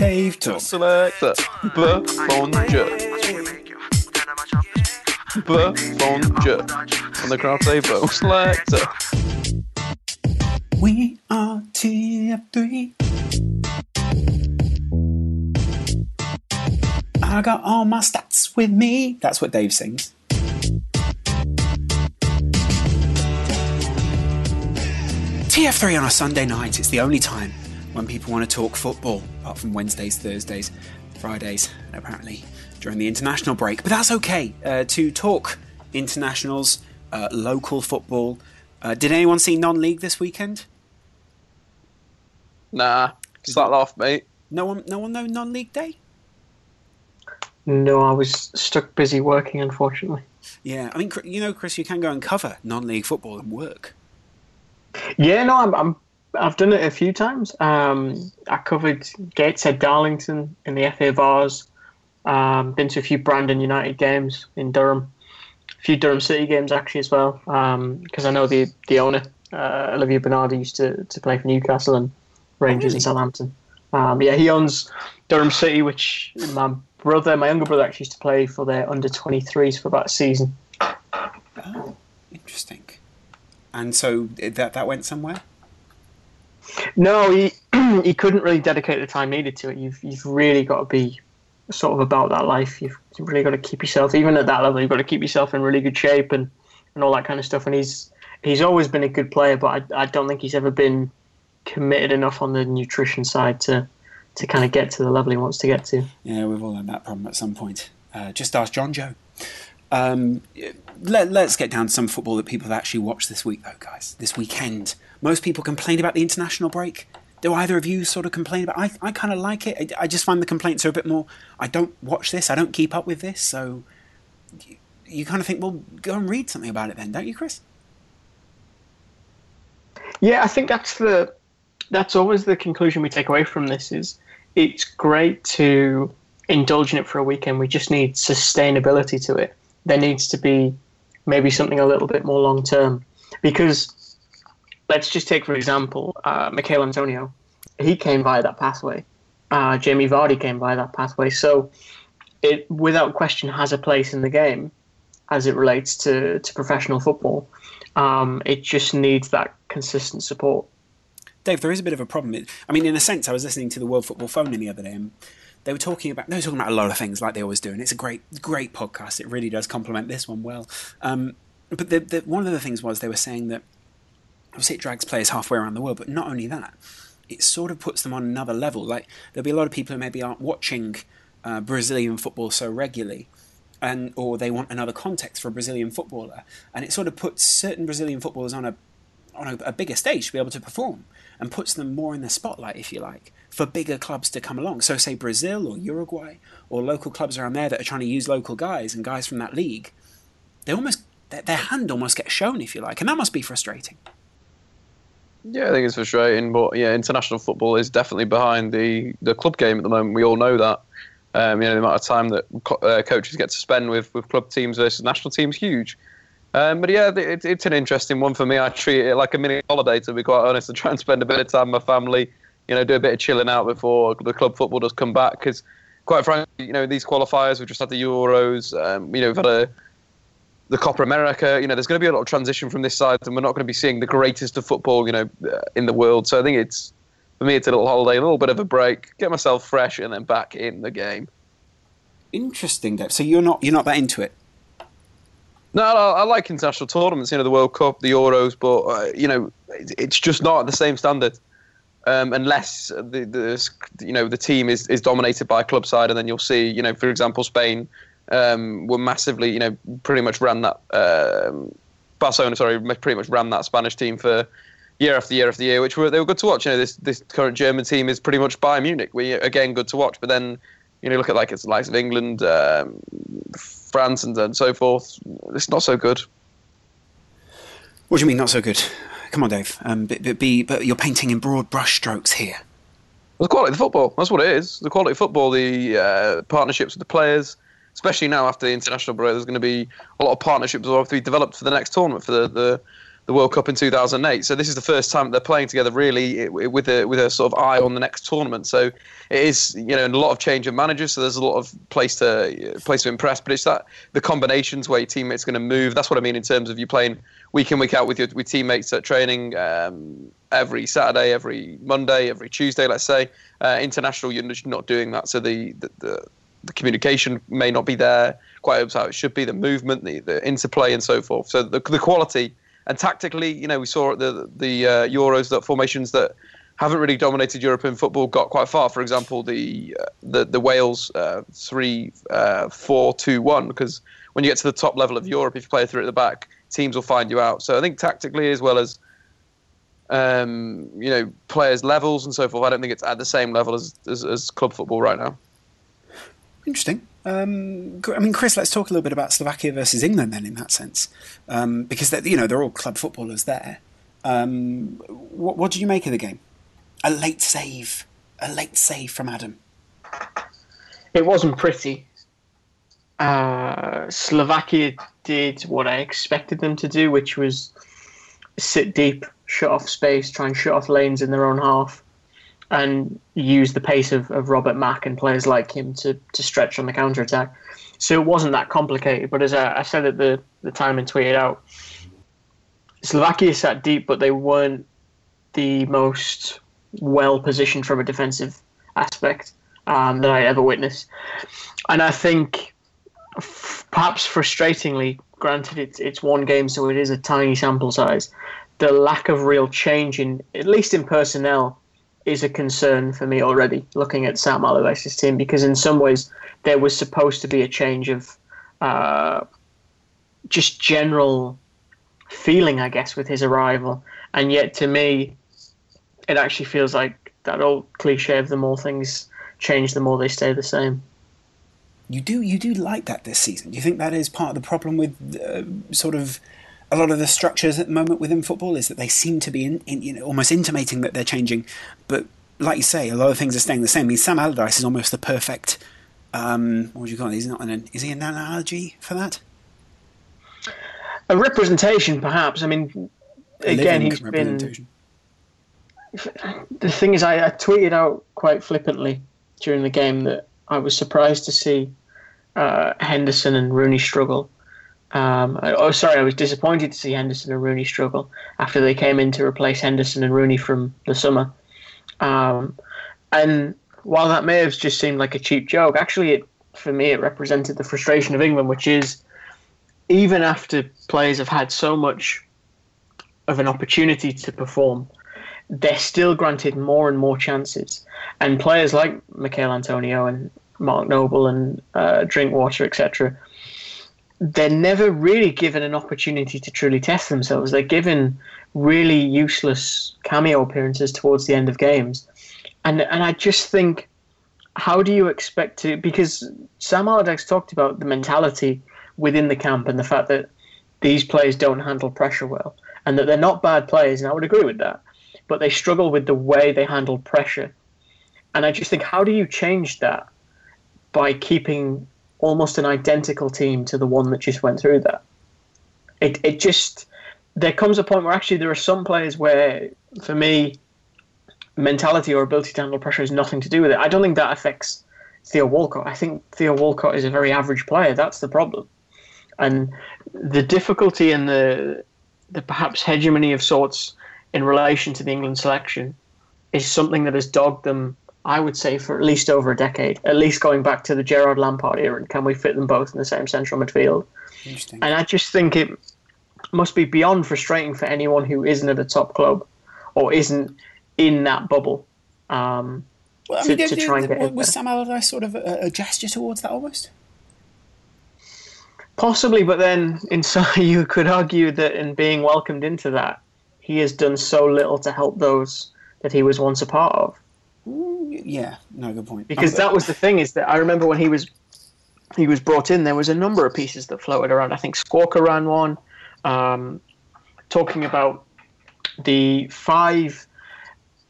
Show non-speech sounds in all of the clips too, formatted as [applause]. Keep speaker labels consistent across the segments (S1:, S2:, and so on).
S1: Dave Talk.
S2: Selector. Bonja. Bonja. On the crowd table. Selector.
S1: We are TF3. I got all my stats with me. That's what Dave sings. TF3 on a Sunday night. It's the only time when people want to talk football, apart from Wednesdays, Thursdays, Fridays, and apparently during the international break. But that's okay uh, to talk internationals, uh, local football. Uh, did anyone see non-league this weekend?
S2: Nah. Slack off, mate.
S1: No one, no one know non-league day.
S3: No, I was stuck busy working, unfortunately.
S1: Yeah, I mean, you know, Chris, you can go and cover non-league football and work.
S3: Yeah, no, I'm, I'm I've done it a few times. Um, I covered Gateshead Darlington in the FA Vase. Um, been to a few Brandon United games in Durham, a few Durham City games actually as well. Because I know the the owner uh, Olivier Bernard used to, to play for Newcastle and Rangers
S1: really?
S3: and Southampton. Um, yeah, he owns Durham City, which my brother, my younger brother, actually used to play for their under 23s for about a season.
S1: Oh, interesting. And so that that went somewhere.
S3: No, he [clears throat] he couldn't really dedicate the time needed to it. You've you've really got to be sort of about that life. You've really got to keep yourself, even at that level, you've got to keep yourself in really good shape and, and all that kind of stuff. And he's he's always been a good player, but I, I don't think he's ever been committed enough on the nutrition side to to kind of get to the level he wants to get to.
S1: Yeah, we've all had that problem at some point. Uh, just ask John Joe. Um, let, let's get down to some football that people have actually watched this week, though, guys. This weekend. Most people complained about the international break. Do either of you sort of complain about? I I kind of like it. I, I just find the complaints are a bit more. I don't watch this. I don't keep up with this. So you, you kind of think, well, go and read something about it then, don't you, Chris?
S3: Yeah, I think that's the that's always the conclusion we take away from this is it's great to indulge in it for a weekend. We just need sustainability to it. There needs to be maybe something a little bit more long term. Because let's just take for example, uh, Michail Antonio. He came via that pathway. Uh, Jamie Vardy came via that pathway. So it without question has a place in the game as it relates to, to professional football. Um, it just needs that consistent support.
S1: Dave, there is a bit of a problem. I mean, in a sense, I was listening to the World Football Phone in the other day, and they were talking about they were talking about a lot of things like they always do, and it's a great, great podcast. It really does complement this one well. Um, but the, the, one of the things was they were saying that obviously it drags players halfway around the world, but not only that, it sort of puts them on another level. Like there'll be a lot of people who maybe aren't watching uh, Brazilian football so regularly, and or they want another context for a Brazilian footballer, and it sort of puts certain Brazilian footballers on a on a, a bigger stage to be able to perform, and puts them more in the spotlight, if you like, for bigger clubs to come along. So say Brazil or Uruguay or local clubs around there that are trying to use local guys and guys from that league, they almost their, hand almost gets shown, if you like, and that must be frustrating.
S2: Yeah, I think it's frustrating, but yeah, international football is definitely behind the, the club game at the moment. We all know that. Um, you know, the amount of time that co- uh, coaches get to spend with, with club teams versus national teams huge. Um, but yeah, it, it's an interesting one for me. I treat it like a mini holiday, to be quite honest, and try and spend a bit of time with my family. You know, do a bit of chilling out before the club football does come back. Because, quite frankly, you know, these qualifiers, we've just had the Euros. Um, you know, we've had a the Copa America. You know, there's going to be a lot of transition from this side, and we're not going to be seeing the greatest of football, you know, uh, in the world. So I think it's for me, it's a little holiday, a little bit of a break, get myself fresh, and then back in the game.
S1: Interesting, Dave. So you're not you're not that into it.
S2: No, I, I like international tournaments. You know, the World Cup, the Euros, but uh, you know, it's just not at the same standard. Um, unless the, the you know the team is, is dominated by a club side, and then you'll see you know for example Spain um, were massively you know pretty much ran that um, Barcelona sorry pretty much ran that Spanish team for year after year after year, which were they were good to watch. You know this this current German team is pretty much Bayern Munich. We again good to watch, but then you know look at like it's the likes of England, um, France, and, and so forth. It's not so good.
S1: What do you mean not so good? Come on, Dave. Um, but, but, be, but you're painting in broad brushstrokes here.
S2: the quality of the football. That's what it is. The quality of football, the uh, partnerships with the players, especially now after the international break, there's going to be a lot of partnerships that have to be developed for the next tournament for the, the, the World Cup in 2008. So this is the first time they're playing together really with a with a sort of eye on the next tournament. So it is you know a lot of change of managers. So there's a lot of place to place to impress. But it's that the combinations where your teammates going to move. That's what I mean in terms of you playing week in week out with your with teammates at training um, every Saturday, every Monday, every Tuesday. Let's say uh, international, you're not doing that. So the, the, the the communication may not be there quite as how it should be. The movement, the, the interplay, and so forth. So the the quality and tactically, you know, we saw the the uh, Euros that formations that haven't really dominated European football got quite far. For example, the uh, the the Wales uh, three uh, four two one because when you get to the top level of Europe, if you play through at the back, teams will find you out. So I think tactically as well as um, you know players levels and so forth, I don't think it's at the same level as as, as club football right now.
S1: Interesting. Um, I mean, Chris, let's talk a little bit about Slovakia versus England then, in that sense, um, because you know they're all club footballers there. Um, what, what did you make of the game? A late save, a late save from Adam.
S3: It wasn't pretty. Uh, Slovakia did what I expected them to do, which was sit deep, shut off space, try and shut off lanes in their own half, and use the pace of, of Robert Mak and players like him to, to stretch on the counter attack. So it wasn't that complicated. But as I, I said at the, the time and tweeted out, Slovakia sat deep, but they weren't the most well positioned from a defensive aspect um, that I ever witnessed. And I think perhaps frustratingly, granted it's it's one game, so it is a tiny sample size. The lack of real change in, at least in personnel, is a concern for me already. Looking at Sam Allardyce's team, because in some ways there was supposed to be a change of uh, just general feeling, I guess, with his arrival, and yet to me, it actually feels like that old cliche of the more things change, the more they stay the same
S1: you do you do like that this season. Do you think that is part of the problem with uh, sort of a lot of the structures at the moment within football is that they seem to be in, in, you know almost intimating that they're changing, but like you say, a lot of things are staying the same. I mean, Sam Allardyce is almost the perfect. Um, what would you call it? He's not an. Is he an analogy for that?
S3: A representation, perhaps. I mean, again, he's been. The thing is, I, I tweeted out quite flippantly during the game that I was surprised to see uh, Henderson and Rooney struggle. Um, oh, sorry, I was disappointed to see Henderson and Rooney struggle after they came in to replace Henderson and Rooney from the summer. Um, and while that may have just seemed like a cheap joke, actually, it for me it represented the frustration of England, which is even after players have had so much of an opportunity to perform, they're still granted more and more chances. And players like Michail Antonio and Mark Noble and uh, Drinkwater, etc., they're never really given an opportunity to truly test themselves. They're given really useless cameo appearances towards the end of games, and and I just think, how do you expect to? Because Sam Allardyce talked about the mentality within the camp and the fact that these players don't handle pressure well, and that they're not bad players, and I would agree with that, but they struggle with the way they handle pressure, and I just think, how do you change that? by keeping almost an identical team to the one that just went through that. It it just there comes a point where actually there are some players where for me mentality or ability to handle pressure has nothing to do with it. I don't think that affects Theo Walcott. I think Theo Walcott is a very average player. That's the problem. And the difficulty and the the perhaps hegemony of sorts in relation to the England selection is something that has dogged them, I would say, for at least over a decade, at least going back to the Gerrard Lampard era. And can we fit them both in the same central midfield?
S1: Interesting.
S3: And I just think it must be beyond frustrating for anyone who isn't at a top club or isn't in that bubble. Um,
S1: Well, I
S3: to-
S1: mean,
S3: to
S1: did-
S3: try and get
S1: was. Sam Allardyce sort of a, a gesture towards that almost?
S3: Possibly, but then inside [laughs] you could argue that in being welcomed into that, he has done so little to help those that he was once a part of.
S1: Ooh, yeah, no, good point.
S3: Because that was the thing is that I remember when he was he was brought in, there was a number of pieces that floated around. I think Squawka ran one, um, talking about the five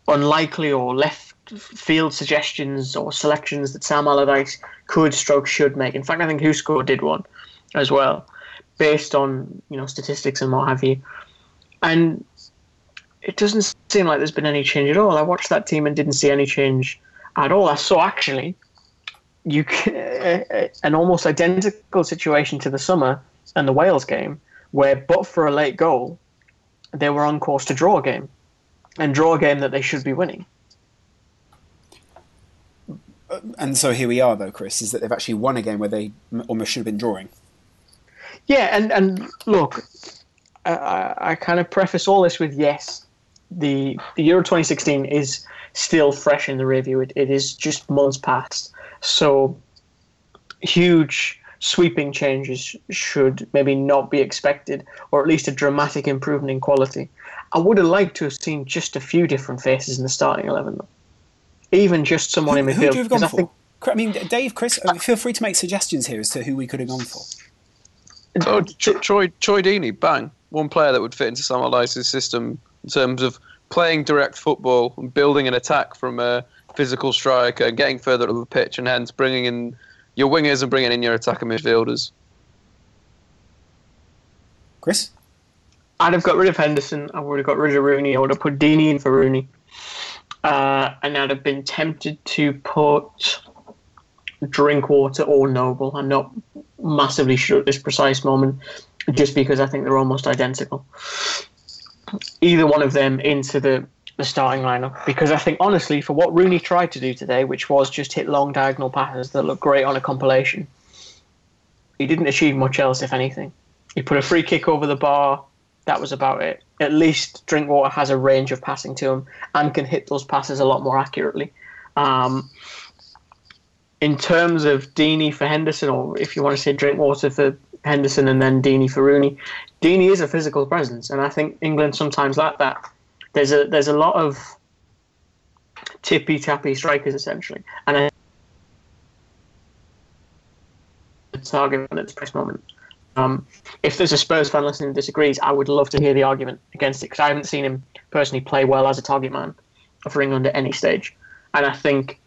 S3: unlikely or left field suggestions or selections that Sam Allardyce could stroke should make. In fact, I think Who did one as well, based on you know statistics and what have you. And it doesn't seem like there's been any change at all. I watched that team and didn't see any change at all. I saw actually you an almost identical situation to the summer and the Wales game, where but for a late goal, they were on course to draw a game, and draw a game that they should be winning.
S1: Uh, and so here we are, though, Chris, is that they've actually won a game where they almost should have been drawing.
S3: Yeah, and and look, I, I kind of preface all this with yes, the the Euro 2016 is still fresh in the review. It, it is just months past, so huge sweeping changes should maybe not be expected, or at least a dramatic improvement in quality. I would have liked to have seen just a few different faces in the starting eleven, though. Even just someone in midfield.
S1: Who
S3: midfield.
S1: would you have gone
S3: I
S1: for?
S3: think
S1: I mean, Dave, Chris, uh, feel free to make suggestions here as to who we could have gone for.
S2: Oh, Troy Troy Deeney, bang! One player that would fit into Sam Allardyce's system in terms of playing direct football and building an attack from a physical striker and getting further up the pitch, and hence bringing in your wingers and bringing in your attacking midfielders.
S1: Chris?
S3: I'd have got rid of Henderson. I would have got rid of Rooney. I would have put Deeney in for Rooney. Uh, and I'd have been tempted to put Drinkwater or Noble. I'm not massively sure at this precise moment, just because I think they're almost identical. Either one of them into the, the starting lineup, because I think honestly, for what Rooney tried to do today, which was just hit long diagonal passes that look great on a compilation, he didn't achieve much else, if anything. He put a free kick over the bar. That was about it. At least Drinkwater has a range of passing to him and can hit those passes a lot more accurately. Um, in terms of Deeney for Henderson, or if you want to say Drinkwater for Henderson and then Deeney for Rooney, Deeney is a physical presence, and I think England sometimes lack that. There's a there's a lot of tippy tappy strikers essentially, and a target at this press moment. Um, if there's a Spurs fan listening who disagrees, I would love to hear the argument against it because I haven't seen him personally play well as a target man for England at any stage. And I think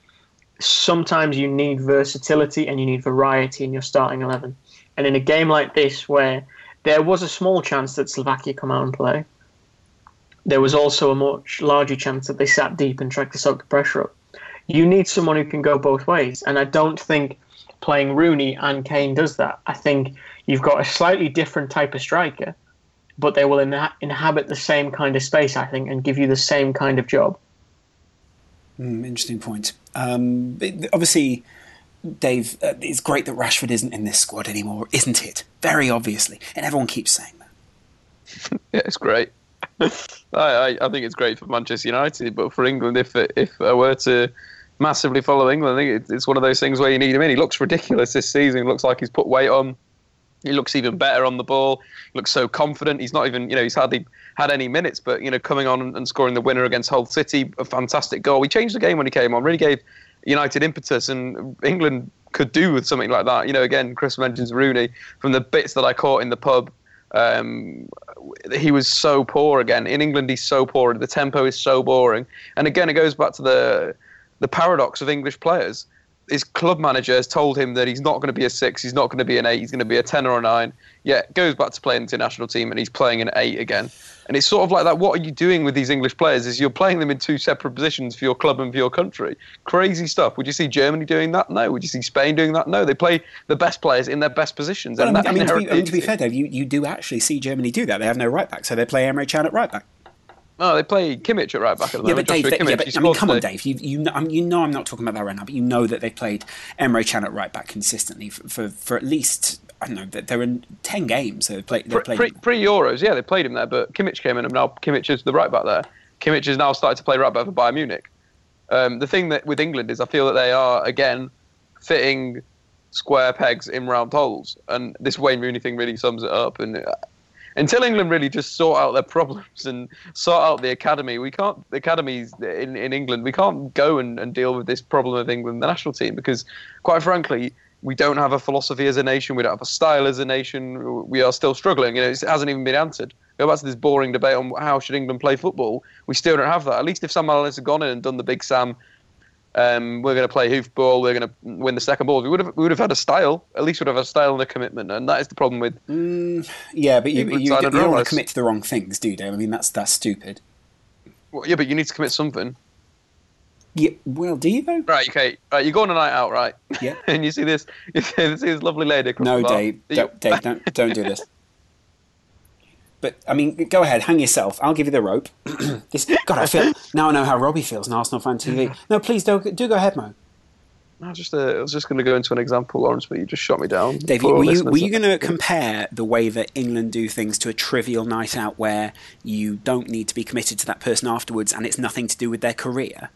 S3: sometimes you need versatility and you need variety in your starting 11. And in a game like this, where there was a small chance that Slovakia come out and play, there was also a much larger chance that they sat deep and tried to soak the pressure up. You need someone who can go both ways. And I don't think playing Rooney and Kane does that. I think you've got a slightly different type of striker, but they will inha- inhabit the same kind of space, I think, and give you the same kind of job.
S1: Mm, interesting point. Um, obviously, Dave, uh, it's great that Rashford isn't in this squad anymore, isn't it? Very obviously. And everyone keeps saying that. [laughs]
S2: Yeah, it's great. [laughs] I, I, I think it's great for Manchester United, but for England, if if I were to massively follow England, I think it, it's one of those things where you need him in. He looks ridiculous this season. He looks like he's put weight on. He looks even better on the ball. He looks so confident. He's not even, you know, he's hardly had any minutes, but you know, coming on and scoring the winner against Hull City, a fantastic goal. We changed the game when he came on. Really gave United impetus, and England could do with something like that. You know, again, Chris mentions Rooney from the bits that I caught in the pub. Um, he was so poor again. In England, he's so poor. The tempo is so boring. And again, it goes back to the the paradox of English players. His club manager has told him that he's not going to be a six, he's not going to be an eight, he's going to be a ten or a nine. Yet goes back to playing the national team and he's playing an eight again. And it's sort of like that. What are you doing with these English players? Is you're playing them in two separate positions for your club and for your country? Crazy stuff. Would you see Germany doing that? No. Would you see Spain doing that? No. They play the best players in their best positions.
S1: Well, I
S2: and
S1: mean, I mean, to, be, I mean, to be fair, Dave, you, you do actually see Germany do that. They have no right back, so they play Emre Can at right back.
S2: No, they play Kimmich at right back at the
S1: Yeah,
S2: moment.
S1: but Dave, they- yeah, but, I mean, come on. Dave. You, you, know, I mean, you know I'm not talking about that right now, but you know that they've played Emre Can at right back consistently for, for, for at least, I don't know, that they're in 10 games they've played. They've
S2: Pre, pre, Euros, yeah, they played him there, but Kimmich came in, and now Kimmich is the right back there. Kimmich has now started to play right back for Bayern Munich. Um, the thing that with England is, I feel that they are again fitting square pegs in round holes, and this Wayne Rooney thing really sums it up. And uh, until England really just sort out their [laughs] problems and sort out the academy, we can't. The academies in, in England, we can't go and, and deal with this problem of England, the national team, because quite frankly, we don't have a philosophy as a nation. We don't have a style as a nation. We are still struggling. You know, it hasn't even been answered. Go back to this boring debate on how should England play football. We still don't have that. At least if Sam Allardyce had gone in and done the big Sam, um, we're going to play hoofball. We're going to win the second ball. We would have we would have had a style. At least we would have a style and a commitment. And that is the problem with.
S1: Yeah, but you, you, you, don't want to commit to the wrong things, do you, Dave? I mean, that's, that's stupid.
S2: Well, yeah, but you need to commit something.
S1: Yeah, well, do you, though?
S2: Right. Okay. Right. You go on a night out, right?
S1: Yeah. [laughs]
S2: and you see this. [laughs] You see this lovely lady across
S1: No. Dave, don't, Dave, [laughs] don't, don't do this. But I mean, go ahead, hang yourself. I'll give you the rope. [clears throat] this, God, I feel now. I know how Robbie feels in Arsenal fan TV. No, please do do go ahead, Mo.
S2: I was just, uh, I was just going to go into an example, Laurence, but you just shot me down.
S1: Dave, were you were you going to compare the way that England do things to a trivial night out where you don't need to be committed to that person afterwards, and it's nothing to do with their career?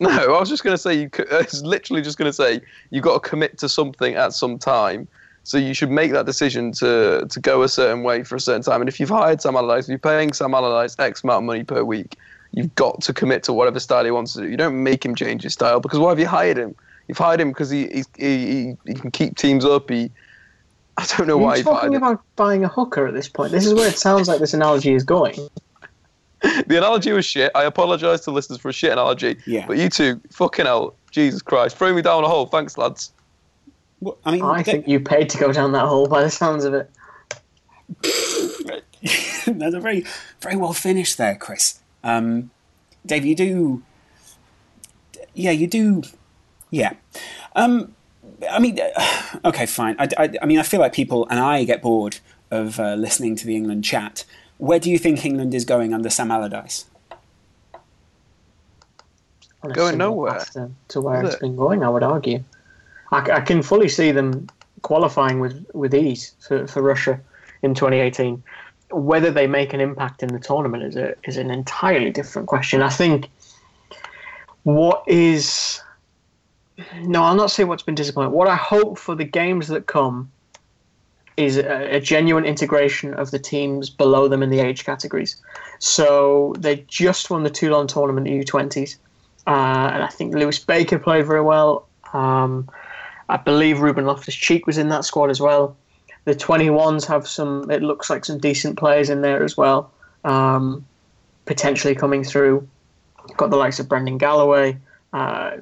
S2: No, I was just going to say you. could- [laughs] I was literally just going to say you've got to commit to something at some time. So you should make that decision to to go a certain way for a certain time. And if you've hired Sam Allardyce, if you're paying Sam Allardyce X amount of money per week, you've got to commit to whatever style he wants to do. You don't make him change his style because why have you hired him? You've hired him because he, he he he can keep teams up. He [laughs] I don't know
S3: Are
S2: why
S3: you
S2: you've hired
S3: talking
S2: him.
S3: about buying a hooker at this point? This is where it sounds like this analogy is going. [laughs]
S2: The analogy was shit. I apologise to listeners for a shit analogy.
S1: Yeah.
S2: But you two, fucking hell, Jesus Christ, throw me down a hole. Thanks, lads.
S1: Well, I mean,
S3: I
S1: they-
S3: think you paid to go down that hole by the sounds of it. [laughs]
S1: That's a very, very well finished there, Chris. Um, Dave, you do. Yeah, you do. Yeah. Um, I mean, [sighs] okay, fine. I, I, I mean, I feel like people and I get bored of uh, listening to the England chat. Where do you think England is going under Sam Allardyce?
S2: Going nowhere.
S3: To, where where
S2: Is
S3: it's
S2: it?
S3: been going, I would argue. I, I can fully see them qualifying with, with ease for, for Russia in 2018. Whether they make an impact in the tournament is a, is an entirely different question. I think what is no, I'll not say what's been disappointing. What I hope for the games that come is a, a genuine integration of the teams below them in the age categories. So they just won the Toulon tournament the U20s, uh, and I think Lewis Baker played very well. Um, I believe Ruben Loftus Cheek was in that squad as well. The 21s have some, it looks like some decent players in there as well, um, potentially coming through. Got the likes of Brendan Galloway. Uh,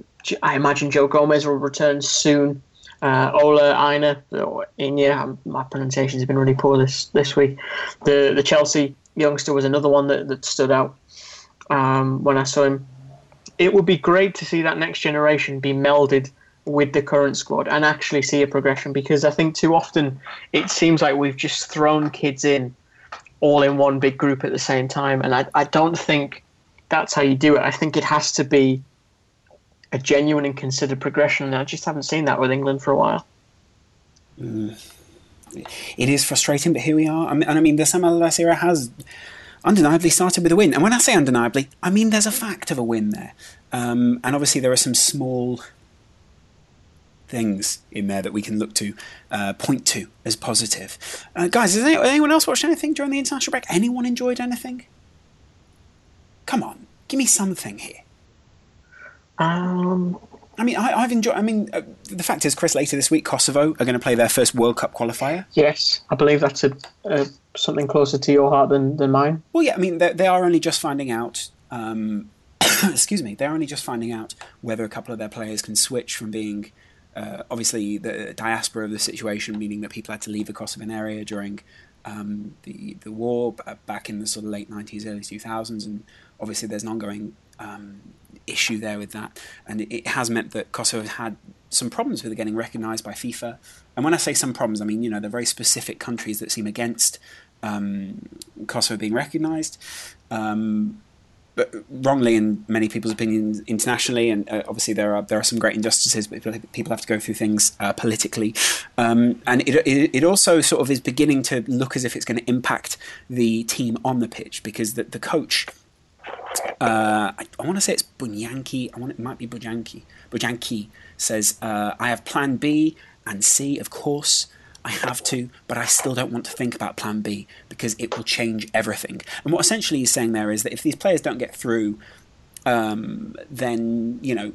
S3: I imagine Joe Gomez will return soon. Uh, Ola Aina, or Inya, um, my pronunciation has been really poor this, this week. The the Chelsea youngster was another one that, that stood out um, when I saw him. It would be great to see that next generation be melded with the current squad and actually see a progression because I think too often it seems like we've just thrown kids in all in one big group at the same time. And I, I don't think that's how you do it. I think it has to be a genuine and considered progression. And I just haven't seen that with England for a while.
S1: It is frustrating, but here we are. I mean, and I mean, the Sam Allardyce era has undeniably started with a win. And when I say undeniably, I mean there's a fact of a win there. Um, and obviously, there are some small things in there that we can look to, uh, point to as positive. Uh, guys, has any- anyone else watched anything during the international break? Anyone enjoyed anything? Come on, give me something here.
S3: Um,
S1: I mean, I, I've enjoyed. I mean, uh, the fact is, Chris, later this week, Kosovo are going to play their first World Cup qualifier.
S3: yes, I believe that's a, a something closer to your heart than, than mine.
S1: Well, yeah, I mean, they, they are only just finding out. Um, [coughs] excuse me, they're only just finding out whether a couple of their players can switch from being, uh, obviously, the diaspora of the situation, meaning that people had to leave the Kosovan area during um, the the war back in the sort of late nineties, early two thousands, and obviously there's an ongoing um, issue there with that, and it, it has meant that Kosovo has had some problems with it getting recognised by FIFA. And when I say some problems, I mean you know they're very specific countries that seem against um, Kosovo being recognised. Um, wrongly in many people's opinions internationally, and uh, obviously there are there are some great injustices, but people have to go through things uh, politically, um, and it, it, it also sort of is beginning to look as if it's going to impact the team on the pitch because the, the coach. Uh, I, I want to say it's Bunyanki. I want it might be Bujanki. Bujanki says uh, I have Plan B and C, of course. I have to, but I still don't want to think about plan B because it will change everything. And what essentially he's saying there is that if these players don't get through, um, then, you know,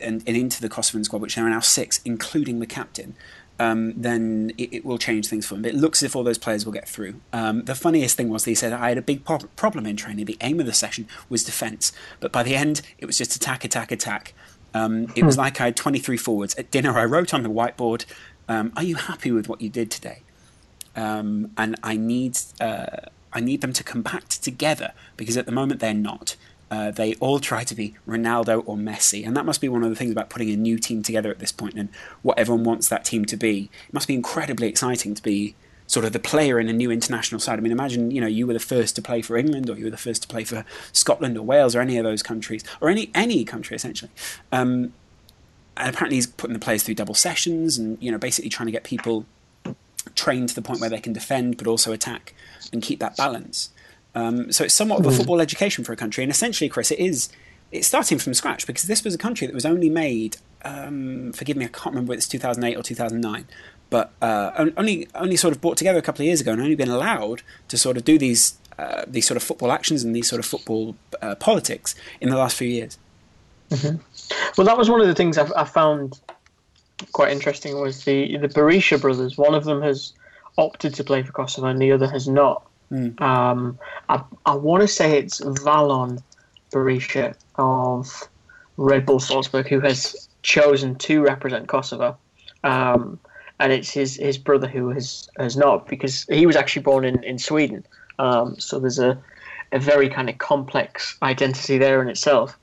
S1: and, and, into the Kosovan squad, which there are now six, including the captain, um, then it, it, will change things for them. It looks as if all those players will get through. Um, the funniest thing was that he said, I had a big problem in training. The aim of the session was defence, but by the end, it was just attack, attack, attack. Um, it was hmm. like I had 23 forwards. At dinner, I wrote on the whiteboard, um, are you happy with what you did today? Um, and I need uh, I need them to come back together because at the moment they're not. Uh, they all try to be Ronaldo or Messi, and that must be one of the things about putting a new team together at this point and what everyone wants that team to be. It must be incredibly exciting to be sort of the player in a new international side. I mean, imagine you know you were the first to play for England, or you were the first to play for Scotland or Wales or any of those countries, or any any country essentially. Um, and apparently he's putting the players through double sessions and you know basically trying to get people trained to the point where they can defend but also attack and keep that balance. Um, so it's somewhat of a hmm. football education for a country, and essentially, Chris, it is it's starting from scratch because this was a country that was only made. Um, forgive me, I can't remember whether it's 2008 or 2009, but uh, only only sort of brought together a couple of years ago and only been allowed to sort of do these uh, these sort of football actions and these sort of football uh, politics in the last few years.
S3: Mm-hmm. Well, that was one of the things I, I found quite interesting was the the Berisha brothers. One of them has opted to play for Kosovo, and the other has not. Mm. Um, I I want to say it's Valon Berisha of Red Bull Salzburg who has chosen to represent Kosovo. Um, and it's his, his brother who has, has not because he was actually born in, in Sweden. Um, so there's a, a very kind of complex identity there in itself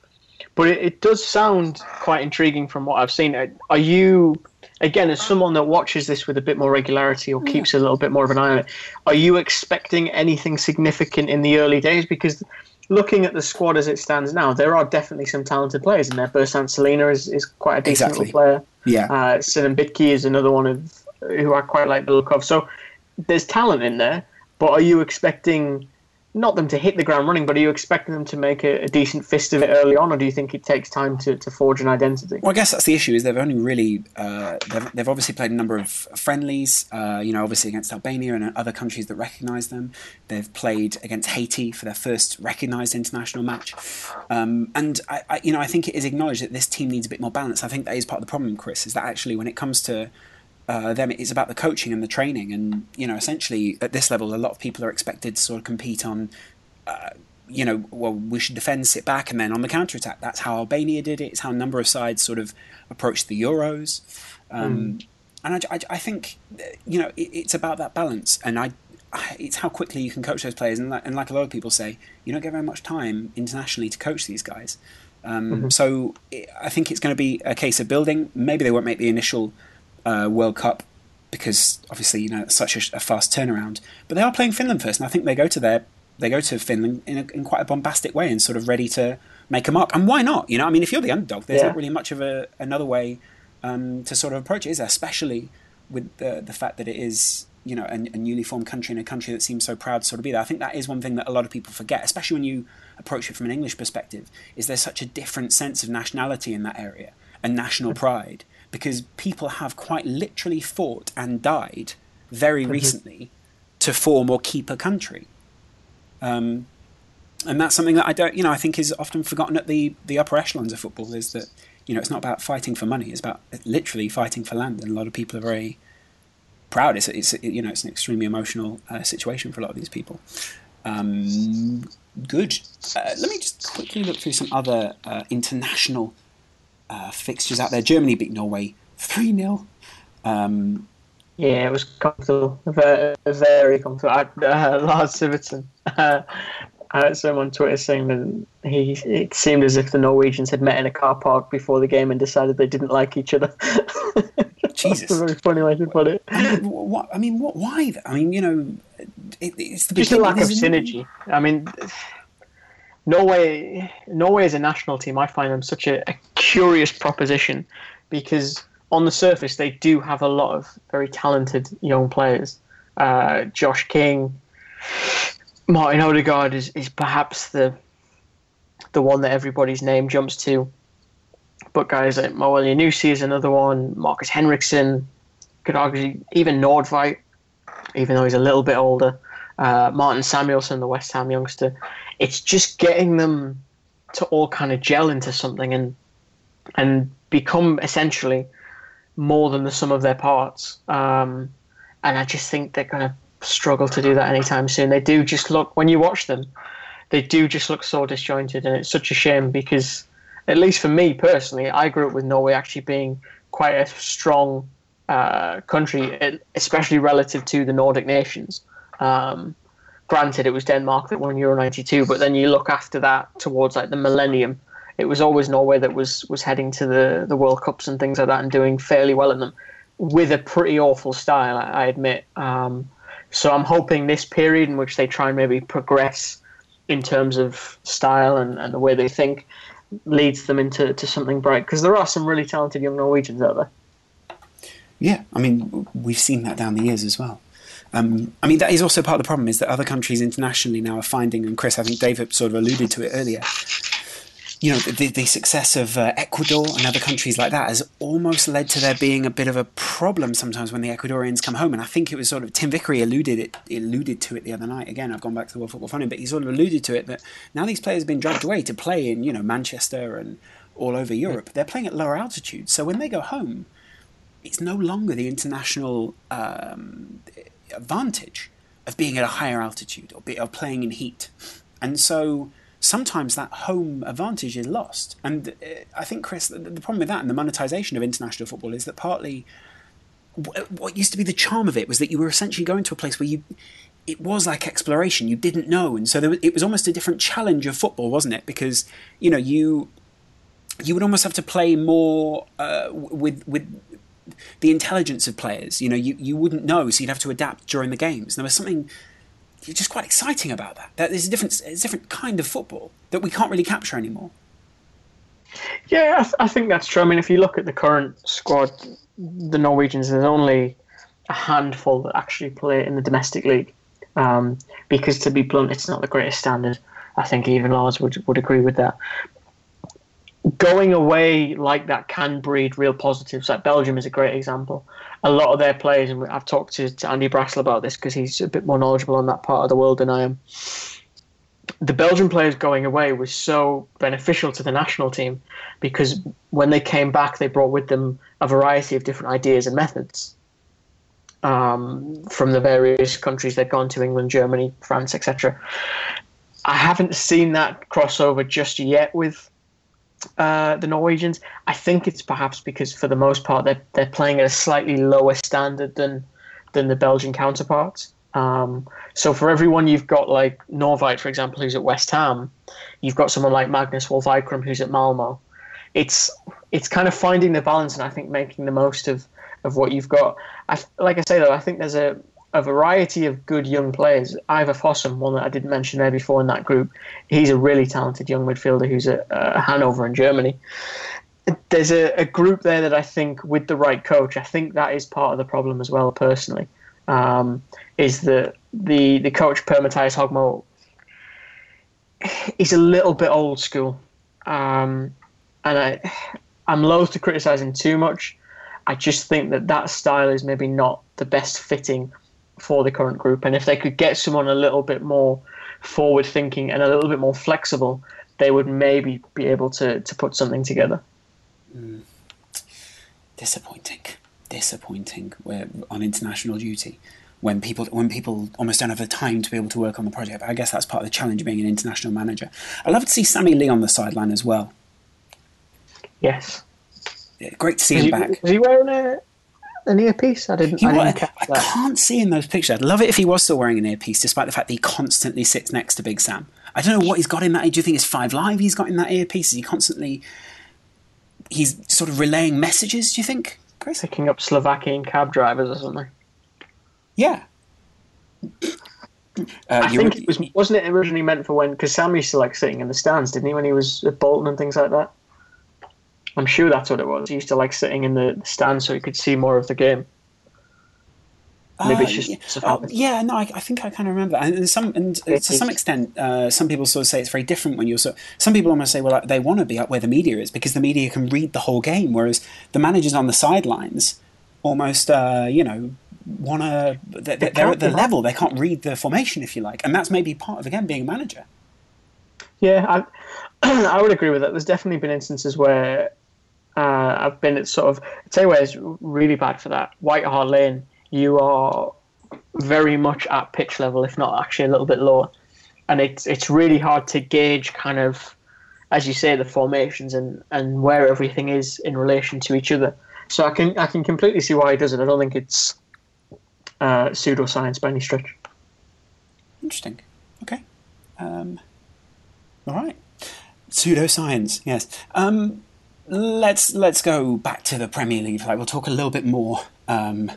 S3: but it, it does sound quite intriguing from what I've seen. Are you, again, as someone that watches this with a bit more regularity or keeps a little bit more of an eye on it, are you expecting anything significant in the early days? Because looking at the squad as it stands now, there are definitely some talented players in there. Bersant Celina is, is quite a decent exactly. player.
S1: Yeah. Uh,
S3: Sinan Bytyqi is another one of who I quite like the look of. So there's talent in there, but are you expecting not them to hit the ground running, but are you expecting them to make a, a, decent fist of it early on, or do you think it takes time to, to forge an identity?
S1: Well, I guess that's the issue. Is they've only really uh, they've, they've obviously played a number of friendlies. Uh, you know, obviously against Albania and other countries that recognise them. They've played against Haiti for their first recognised international match, um, and I, I, you know, I think it is acknowledged that this team needs a bit more balance. I think that is part of the problem, Chris. Is that actually when it comes to uh, them it's about the coaching and the training. And you know essentially at this level a lot of people are expected to sort of compete on uh, you know well we should defend sit back and then on the counter attack that's how Albania did it. It's how a number of sides sort of approached the Euros. Um, mm. and I, I, I, think you know it, it's about that balance. And I it's how quickly you can coach those players. And like, and like a lot of people say you don't get very much time internationally to coach these guys. Um, mm-hmm. so it, I think it's going to be a case of building. Maybe they won't make the initial uh, World Cup because obviously you know it's such a, a, fast turnaround. But they are playing Finland first, and I think they go to their they go to Finland in, a, in quite a bombastic way and sort of ready to make a mark. And why not? You know, I mean, if you're the underdog, there's yeah. not really much of a another way um, to sort of approach it, is there? Especially with the the fact that it is you know a, a newly formed country and a country that seems so proud to sort of be there. I think that is one thing that a lot of people forget, especially when you approach it from an English perspective. Is there such a different sense of nationality in that area and national mm. pride? Because people have quite literally fought and died very mm-hmm. recently to form or keep a country. Um, and that's something that I don't, you know, I think is often forgotten at the, the upper echelons of football is that, you know, it's not about fighting for money, it's about literally fighting for land. And a lot of people are very proud. It's, it's you know, it's an extremely emotional uh, situation for a lot of these people. Um, good. Uh, let me just quickly look through some other uh, international uh, fixtures out there. Germany beat Norway 3 0. Um,
S3: yeah, it was comfortable. Very, very comfortable. Uh, [laughs] Lars Sivertsen. Uh, I heard someone on Twitter saying that he it seemed as if the Norwegians had met in a car park before the game and decided they didn't like each other. [laughs]
S1: Jesus,
S3: That's a very funny way to put it.
S1: I mean, what? I mean, what? Why? I mean, you know, it, it's the
S3: just a lack of
S1: it?
S3: synergy. I mean, Norway, Norway as a national team, I find them such a, a curious proposition because on the surface they do have a lot of very talented young players. Uh, Josh King, Martin Odegaard is, is perhaps the the one that everybody's name jumps to. But guys like Mo Elyounoussi is another one. Markus Henriksen, could argue even Nordtveit, even though he's a little bit older. Uh, Martin Samuelsen, the West Ham youngster. It's just getting them to all kind of gel into something and and become essentially more than the sum of their parts. Um, and I just think they're going to struggle to do that anytime soon. They do just look when you watch them, they do just look so disjointed, and it's such a shame because, at least for me personally, I grew up with Norway actually being quite a strong uh, country, especially relative to the Nordic nations. Um, granted, it was Denmark that won Euro '92, but then you look after that towards like the millennium, it was always Norway that was was heading to the the World Cups and things like that and doing fairly well in them, with a pretty awful style, I, I admit. Um, so I'm hoping this period in which they try and maybe progress in terms of style and, and the way they think leads them into to something bright because there are some really talented young Norwegians out there.
S1: Yeah, I mean, we've seen that down the years as well. Um, I mean, that is also part of the problem is that other countries internationally now are finding, and Chris, I think David sort of alluded to it earlier. You know, the, the success of uh, Ecuador and other countries like that has almost led to there being a bit of a problem sometimes when the Ecuadorians come home. And I think it was sort of Tim Vickery alluded it alluded to it the other night. Again, I've gone back to the World Football Fund, but he sort of alluded to it that now these players have been dragged away to play in, you know, Manchester and all over Europe. They're playing at lower altitudes, so when they go home, it's no longer the international um, advantage of being at a higher altitude or, be, playing in heat. And so sometimes that home advantage is lost. And uh, I think, Chris, the, the problem with that and the monetization of international football is that partly what used to be the charm of it was that you were essentially going to a place where you it was like exploration you didn't know and so was, it was almost a different challenge of football wasn't it because you know you you would almost have to play more uh, with with the intelligence of players. You know, you, you wouldn't know, so you'd have to adapt during the games. And there was something just quite exciting about that. That there's a different, a different kind of football that we can't really capture anymore.
S3: Yeah, I, th- I think that's true. I mean, if you look at the current squad, the Norwegians, there's only a handful that actually play in the domestic league. Um, because to be blunt, it's not the greatest standard. I think even Lars would would agree with that going away like that can breed real positives. Like Belgium is a great example. A lot of their players, and I've talked to, to Andy Brassell about this because he's a bit more knowledgeable on that part of the world than I am. The Belgian players going away was so beneficial to the national team because when they came back, they brought with them a variety of different ideas and methods um, from the various countries they'd gone to England, Germany, France, etc. I haven't seen that crossover just yet with uh, the Norwegians. I think it's perhaps because for the most part they're they're playing at a slightly lower standard than than the Belgian counterparts. Um, so for everyone you've got like Nordtveit, for example, who's at West Ham, you've got someone like Magnus Wolff-Eikrem who's at Malmo. It's it's kind of finding the balance and I think making the most of, of what you've got. I, like I say though, I think there's a a variety of good young players. Ivar Fossum, one that I didn't mention there before in that group, he's a really talented young midfielder who's at uh, Hanover in Germany. There's a, a, group there that I think, with the right coach, I think that is part of the problem as well. Personally, um, is that the the coach Per Mathias Høgmo he's a little bit old school, um, and I I'm loath to criticise him too much. I just think that that style is maybe not the best fitting for the current group. And if they could get someone a little bit more forward thinking and a little bit more flexible, they would maybe be able to, to put something together.
S1: Mm. Disappointing. Disappointing. We're on international duty when people when people almost don't have the time to be able to work on the project. But I guess that's part of the challenge of being an international manager. I love to see Sammy Lee on the sideline as well.
S3: Yes.
S1: Yeah, great to see him
S3: he,
S1: back.
S3: Is he wearing a an earpiece? I didn't.
S1: He,
S3: I, didn't
S1: I, I can't see in those pictures. I'd love it if he was still wearing an earpiece, despite the fact that he constantly sits next to Big Sam. I don't know what he's got in that. Do you think it's Five Live he's got in that earpiece? Is he constantly? He's sort of relaying messages. Do you think, Chris?
S3: Picking up Slovakian cab drivers or something.
S1: Yeah. Uh,
S3: I
S1: you
S3: think
S1: were-
S3: it was wasn't it originally meant for when because Sam used to like sitting in the stands, didn't he, when he was at Bolton and things like that? I'm sure that's what it was. He used to like sitting in the stand so he could see more of the game. Maybe
S1: Uh,
S3: it's just
S1: yeah, oh, yeah, no, I, I think I kind of remember that. And, and some, and
S3: It
S1: to some extent, uh, some people sort of say it's very different when you're. So, some people almost say, well, they want to be up where the media is because the media can read the whole game, whereas the managers on the sidelines almost, uh, you know, want to. They're, they're at the level they can't read the formation, if you like, and that's maybe part of again being a manager.
S3: Yeah, I, [clears throat] I would agree with that. There's definitely been instances where uh, I've been at sort of. I tell you really bad for that. White Hart Lane, you are very much at pitch level, if not actually a little bit lower, and it's it's really hard to gauge kind of, as you say, the formations and and where everything is in relation to each other. So I can I can completely see why he does it. I don't think it's uh, pseudoscience by any stretch.
S1: Interesting. Okay. Um, all right. Pseudoscience. Yes. Um, let's let's go back to the Premier League. Like we'll talk a little bit more um,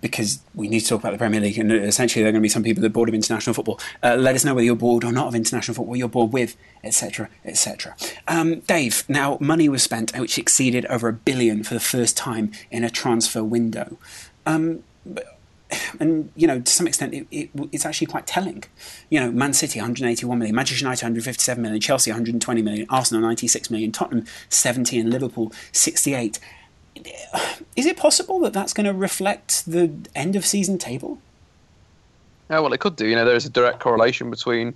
S1: because we need to talk about the Premier League, and essentially there are going to be some people that are bored of international football. Uh, let us know whether you're bored or not of international football. You're bored with, etc., etc. Um, Dave. Now, money was spent, which exceeded over a billion for the first time in a transfer window. Um, and you know to some extent it, it, it's actually quite telling. You know man city 181 million manchester united 157 million chelsea 120 million arsenal 96 million tottenham 70 and liverpool 68 is it possible that that's going to reflect the end of season table?
S2: Yeah, well, it could do. You know, there is a direct correlation between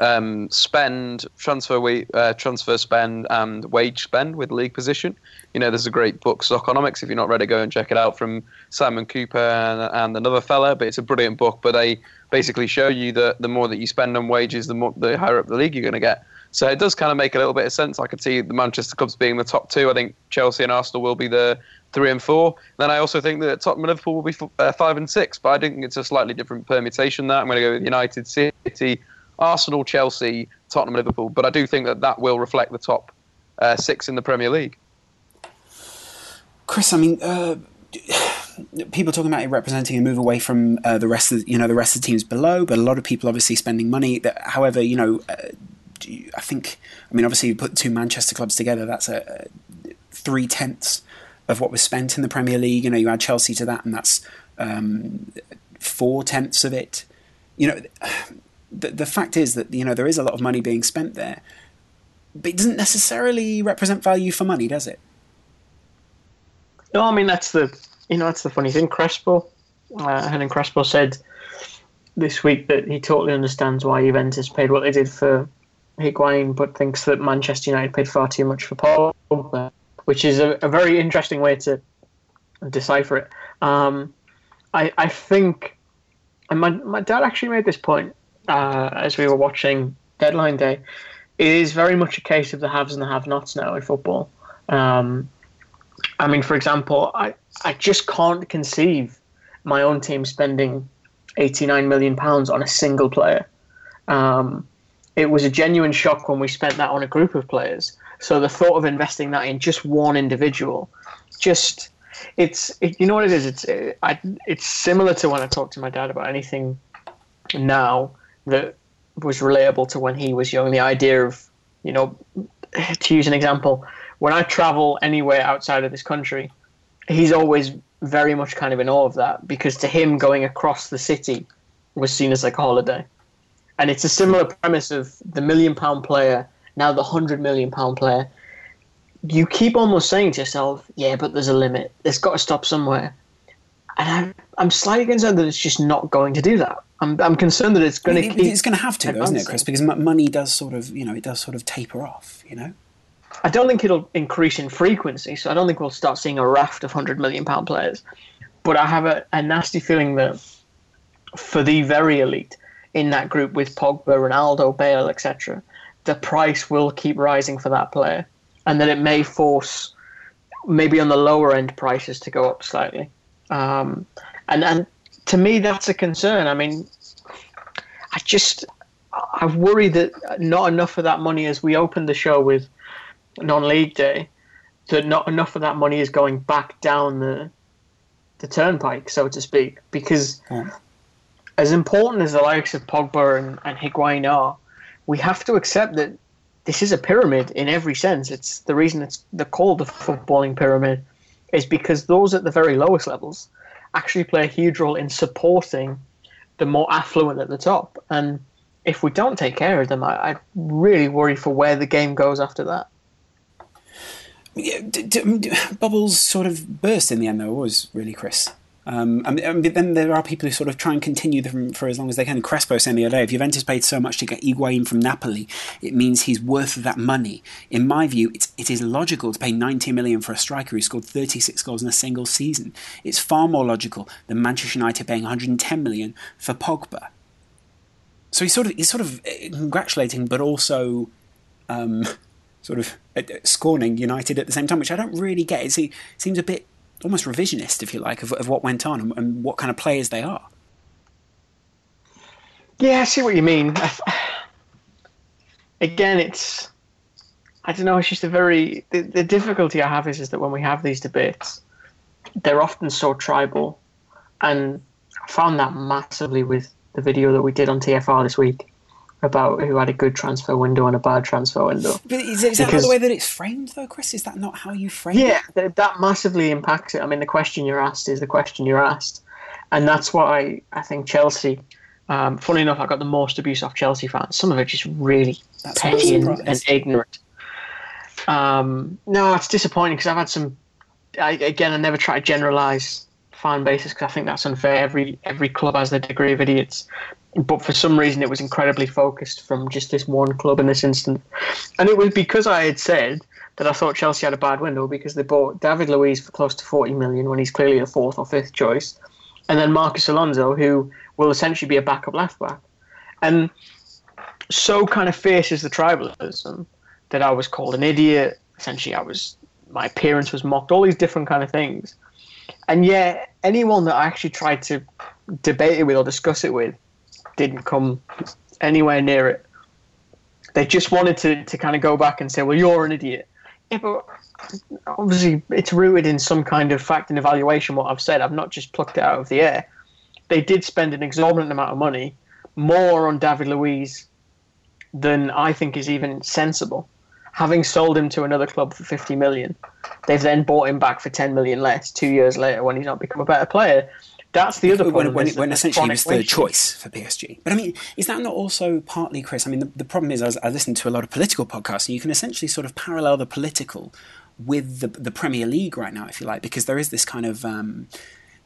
S2: um, spend, transfer we, uh, transfer spend, and wage spend with league position. You know, there's a great book, Soccernomics. If you're not ready, go and check it out from Simon Kuper and, and another fella. But it's a brilliant book. But they basically show you that the more that you spend on wages, the more the higher up the league you're going to get. So it does kind of make a little bit of sense. I could see the Manchester clubs being the top two. I think Chelsea and Arsenal will be the three and four. Then I also think that Tottenham and Liverpool will be f- uh, five and six. But I think it's a slightly different permutation. That I'm going to go with United, City, Arsenal, Chelsea, Tottenham, Liverpool. But I do think that that will reflect the top uh, six in the Premier League.
S1: chris i mean uh, people talking about it representing a move away from uh, the rest of you know the rest of the teams below but a lot of people obviously spending money that however you know uh, you- I think, I mean, obviously, you put two Manchester clubs together, that's a, a three tenths of what was spent in the Premier League. You know, you add Chelsea to that, and that's um, four tenths of it. You know, the, the fact is that, you know, there is a lot of money being spent there, but it doesn't necessarily represent value for money, does it?
S3: No, I mean that's the you know that's the funny thing. Crespo, uh, Hernan Crespo said this week that he totally understands why Juventus paid what they did for Higuain, but thinks that Manchester United paid far too much for Pogba, which is a, a very interesting way to decipher it. Um, I I think, and my my dad actually made this point uh, as we were watching Deadline Day. It is very much a case of the haves and the have-nots now in football. Um, I mean, for example, I, I just can't conceive my own team spending 89 million pounds on a single player. Um, it was a genuine shock when we spent that on a group of players. So the thought of investing that in just one individual, just it's it, you know what it is. It's it, I, it's similar to when I talk to my dad about anything now that was relatable to when he was young. The idea of you know, to use an example, when I travel anywhere outside of this country, he's always very much kind of in awe of that because to him going across the city was seen as like a holiday. And it's a similar premise of the million pound player, now the hundred million pound player. You keep almost saying to yourself, yeah, but there's a limit. It's got to stop somewhere. And I'm, I'm slightly concerned that it's just not going to do that. I'm, I'm concerned that it's going
S1: I
S3: to keep.
S1: It's going to have to, isn't it. Chris? Because money does sort of, you know, it does sort of taper off, you know?
S3: I don't think it'll increase in frequency, so I don't think we'll start seeing a raft of hundred million pound players. But I have a, a nasty feeling that for the very elite in that group with Pogba, Ronaldo, Bale, etc., the price will keep rising for that player, and that it may force maybe on the lower end prices to go up slightly. Um, and and to me, that's a concern. I mean, I just I worry that not enough of that money, as we opened the show with non-league day, that not enough of that money is going back down the the turnpike, so to speak, because
S1: Yeah.
S3: as important as the likes of Pogba and, and Higuain are, we have to accept that this is a pyramid in every sense. It's the reason it's they're called the footballing pyramid is because those at the very lowest levels actually play a huge role in supporting the more affluent at the top. And if we don't take care of them, I, I really worry for where the game goes after that.
S1: Yeah, d- d- bubbles sort of burst in the end, though, was really, Chris. Um, and, then there are people who sort of try and continue them for as long as they can. Crespo saying the other day, if Juventus paid so much to get Higuain from Napoli, it means he's worth that money. In my view, it's, it is logical to pay 90 million for a striker who scored 36 goals in a single season. It's far more logical than Manchester United paying 110 million for Pogba. So he's sort of he's sort of eh, congratulating, but also um, [laughs] sort of uh, scorning United at the same time, which I don't really get. It seems a bit almost revisionist, if you like, of, of what went on and, and, what kind of players they are.
S3: Yeah, I see what you mean. Again, it's I don't know. It's just a very the, the difficulty I have is is that when we have these debates, they're often so tribal, and I found that massively with the video that we did on TFR this week about who had a good transfer window and a bad transfer window.
S1: But is, is that the way that it's framed, though, Chris? Is that not how you frame
S3: yeah,
S1: it?
S3: Yeah, that massively impacts it. I mean, the question you're asked is the question you're asked. And that's why I think Chelsea, um, funny enough, I got the most abuse off Chelsea fans. Some of it just really that's petty and, and, ignorant. Um, no, it's disappointing because I've had some. I, again, I never try to generalise fan bases because I think that's unfair. Every every club has their degree of idiots, but for some reason it was incredibly focused from just this one club in this instance. And it was because I had said that I thought Chelsea had a bad window because they bought David Luiz for close to 40 million when he's clearly a fourth or fifth choice, and then Marcos Alonso, who will essentially be a backup left back. And so kind of fierce is the tribalism that I was called an idiot. Essentially, I was my appearance was mocked. All these different kind of things, and yet anyone that I actually tried to debate it with or discuss it with didn't come anywhere near it. They just wanted to, to kind of go back and say, well, you're an idiot. Yeah, but obviously it's rooted in some kind of fact and evaluation, what I've said. I've not just plucked it out of the air. They did spend an exorbitant amount of money, more on David Luiz than I think is even sensible. Having sold him to another club for 50 million, they've then bought him back for 10 million less two years later when he's not become a better player. That's the other
S1: problem. When, when, when essentially he was third choice for PSG. But I mean, is that not also partly, Chris? I mean, the, the problem is I, was, I listen to a lot of political podcasts, and you can essentially sort of parallel the political with the, the Premier League right now, if you like, because there is this kind of um,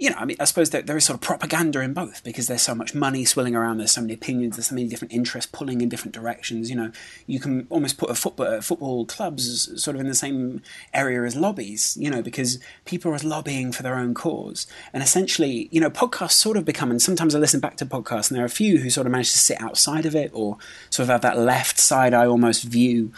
S1: you know, I mean, I suppose that there is sort of propaganda in both because there's so much money swilling around, there's so many opinions, there's so many different interests pulling in different directions. You know, you can almost put a football, uh, football clubs sort of in the same area as lobbies, you know, because people are lobbying for their own cause. And essentially, you know, podcasts sort of become, and sometimes I listen back to podcasts, and there are a few who sort of manage to sit outside of it or sort of have that left side eye almost view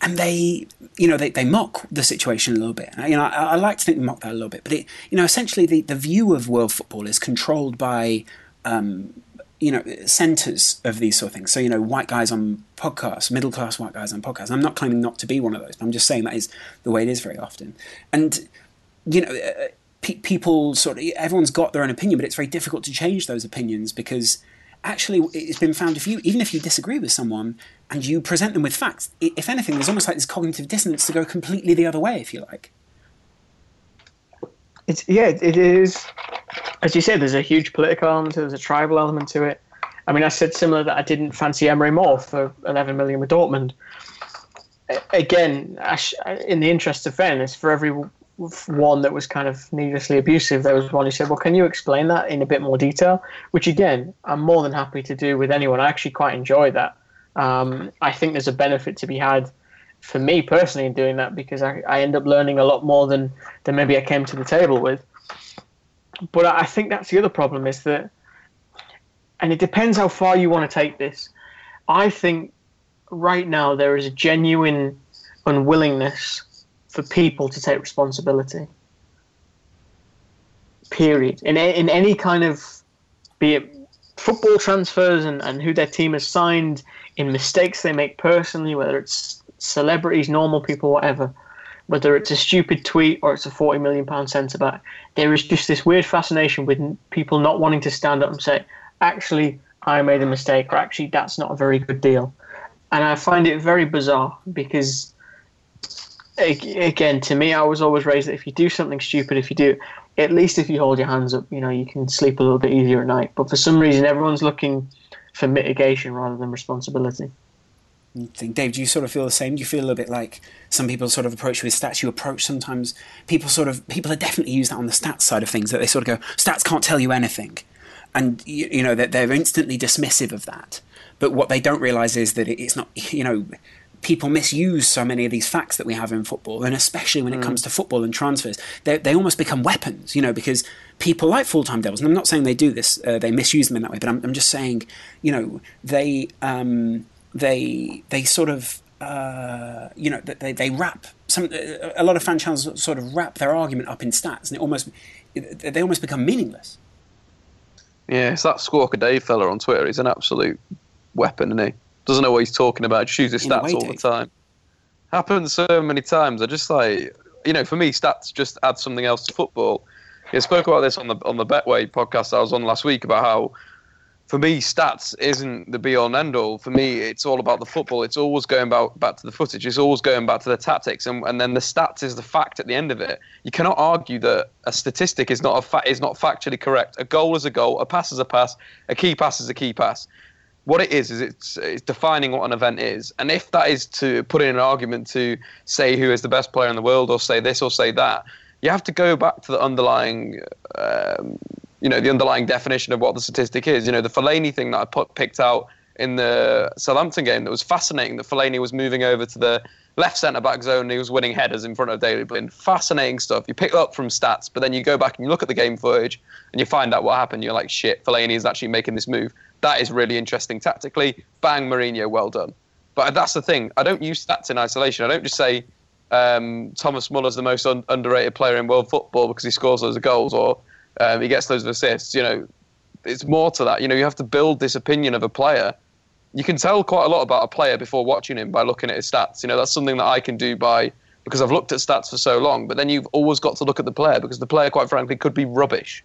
S1: and they, you know, they, they mock the situation a little bit. You know, I, I like to think they mock that a little bit, but it, you know, essentially the, the view of world football is controlled by, um, you know, centres of these sort of things. So, you know, white guys on podcasts, middle class white guys on podcasts. I'm not claiming not to be one of those, but I'm just saying that is the way it is very often. And, you know, uh, pe- people sort of, everyone's got their own opinion, but it's very difficult to change those opinions because actually it's been found if you even if you disagree with someone and you present them with facts if anything there's almost like this cognitive dissonance to go completely the other way if you like.
S3: It's yeah it is. As you said there's a huge political element there's a tribal element to it. I mean i said similar that i didn't fancy Emre Mor for 11 million with dortmund. Again in the interest of fairness for every one that was kind of needlessly abusive, there was one who said, Well, can you explain that in a bit more detail? Which, again, I'm more than happy to do with anyone. I actually quite enjoy that. Um, I think there's a benefit to be had for me personally in doing that because I, I end up learning a lot more than, than maybe I came to the table with. But I think that's the other problem is that, and it depends how far you want to take this. I think right now there is a genuine unwillingness for people to take responsibility. Period. In in any kind of be it football transfers and, and who their team has signed, in mistakes they make personally, whether it's celebrities, normal people, whatever, whether it's a stupid tweet or it's a forty million pound centre back, there is just this weird fascination with people not wanting to stand up and say, actually, I made a mistake, or actually, that's not a very good deal. And I find it very bizarre because, again, to me, I was always raised that if you do something stupid, if you do, at least if you hold your hands up, you know, you can sleep a little bit easier at night. But for some reason, everyone's looking for mitigation rather than responsibility.
S1: Dave, do you sort of feel the same? Do you feel a little bit like some people sort of approach with stats? You approach sometimes people sort of people are definitely use that on the stats side of things that they sort of go stats can't tell you anything, and you, you know that they're instantly dismissive of that. But what they don't realise is that it's not [laughs] you know people misuse so many of these facts that we have in football, and especially when it mm. comes to football and transfers, they, they almost become weapons, you know, because people like full time devils, and I'm not saying they do this, uh, they misuse them in that way, but I'm, I'm just saying, you know, they um, they they sort of uh, you know they they wrap some a lot of fan channels sort of wrap their argument up in stats, and it almost they almost become meaningless.
S2: Yeah, it's that Squawka Dave fella on Twitter. He's an absolute weapon, isn't he? Doesn't know what he's talking about. Just uses stats way, all the time. Happens so many times. I just like you know, for me, stats just add something else to football. I spoke about this on the on the Betway podcast I was on last week about how for me, stats isn't the be all and end all. For me, it's all about the football. It's always going about, back to the footage. It's always going back to the tactics, and, and then the stats is the fact at the end of it. You cannot argue that a statistic is not a fa- is not factually correct. A goal is a goal. A pass is a pass. A key pass is a key pass. What it is is it's, it's defining what an event is, and if that is to put in an argument to say who is the best player in the world, or say this or say that, you have to go back to the underlying um, you know the underlying definition of what the statistic is. You know the Fellaini thing that I put, picked out in the Southampton game that was fascinating. That Fellaini was moving over to the left centre back zone and he was winning headers in front of Daley Blind. Fascinating stuff. You pick it up from stats, but then you go back and you look at the game footage and you find out what happened. You're like, shit, Fellaini is actually making this move. That is really interesting tactically. Bang, Mourinho, well done. But that's the thing. I don't use stats in isolation. I don't just say um, Thomas Muller's the most un- underrated player in world football because he scores loads of goals or um, he gets loads of assists. You know, it's more to that. You know, you have to build this opinion of a player. You can tell quite a lot about a player before watching him by looking at his stats. You know, that's something that I can do by because I've looked at stats for so long. But then you've always got to look at the player because the player, quite frankly, could be rubbish.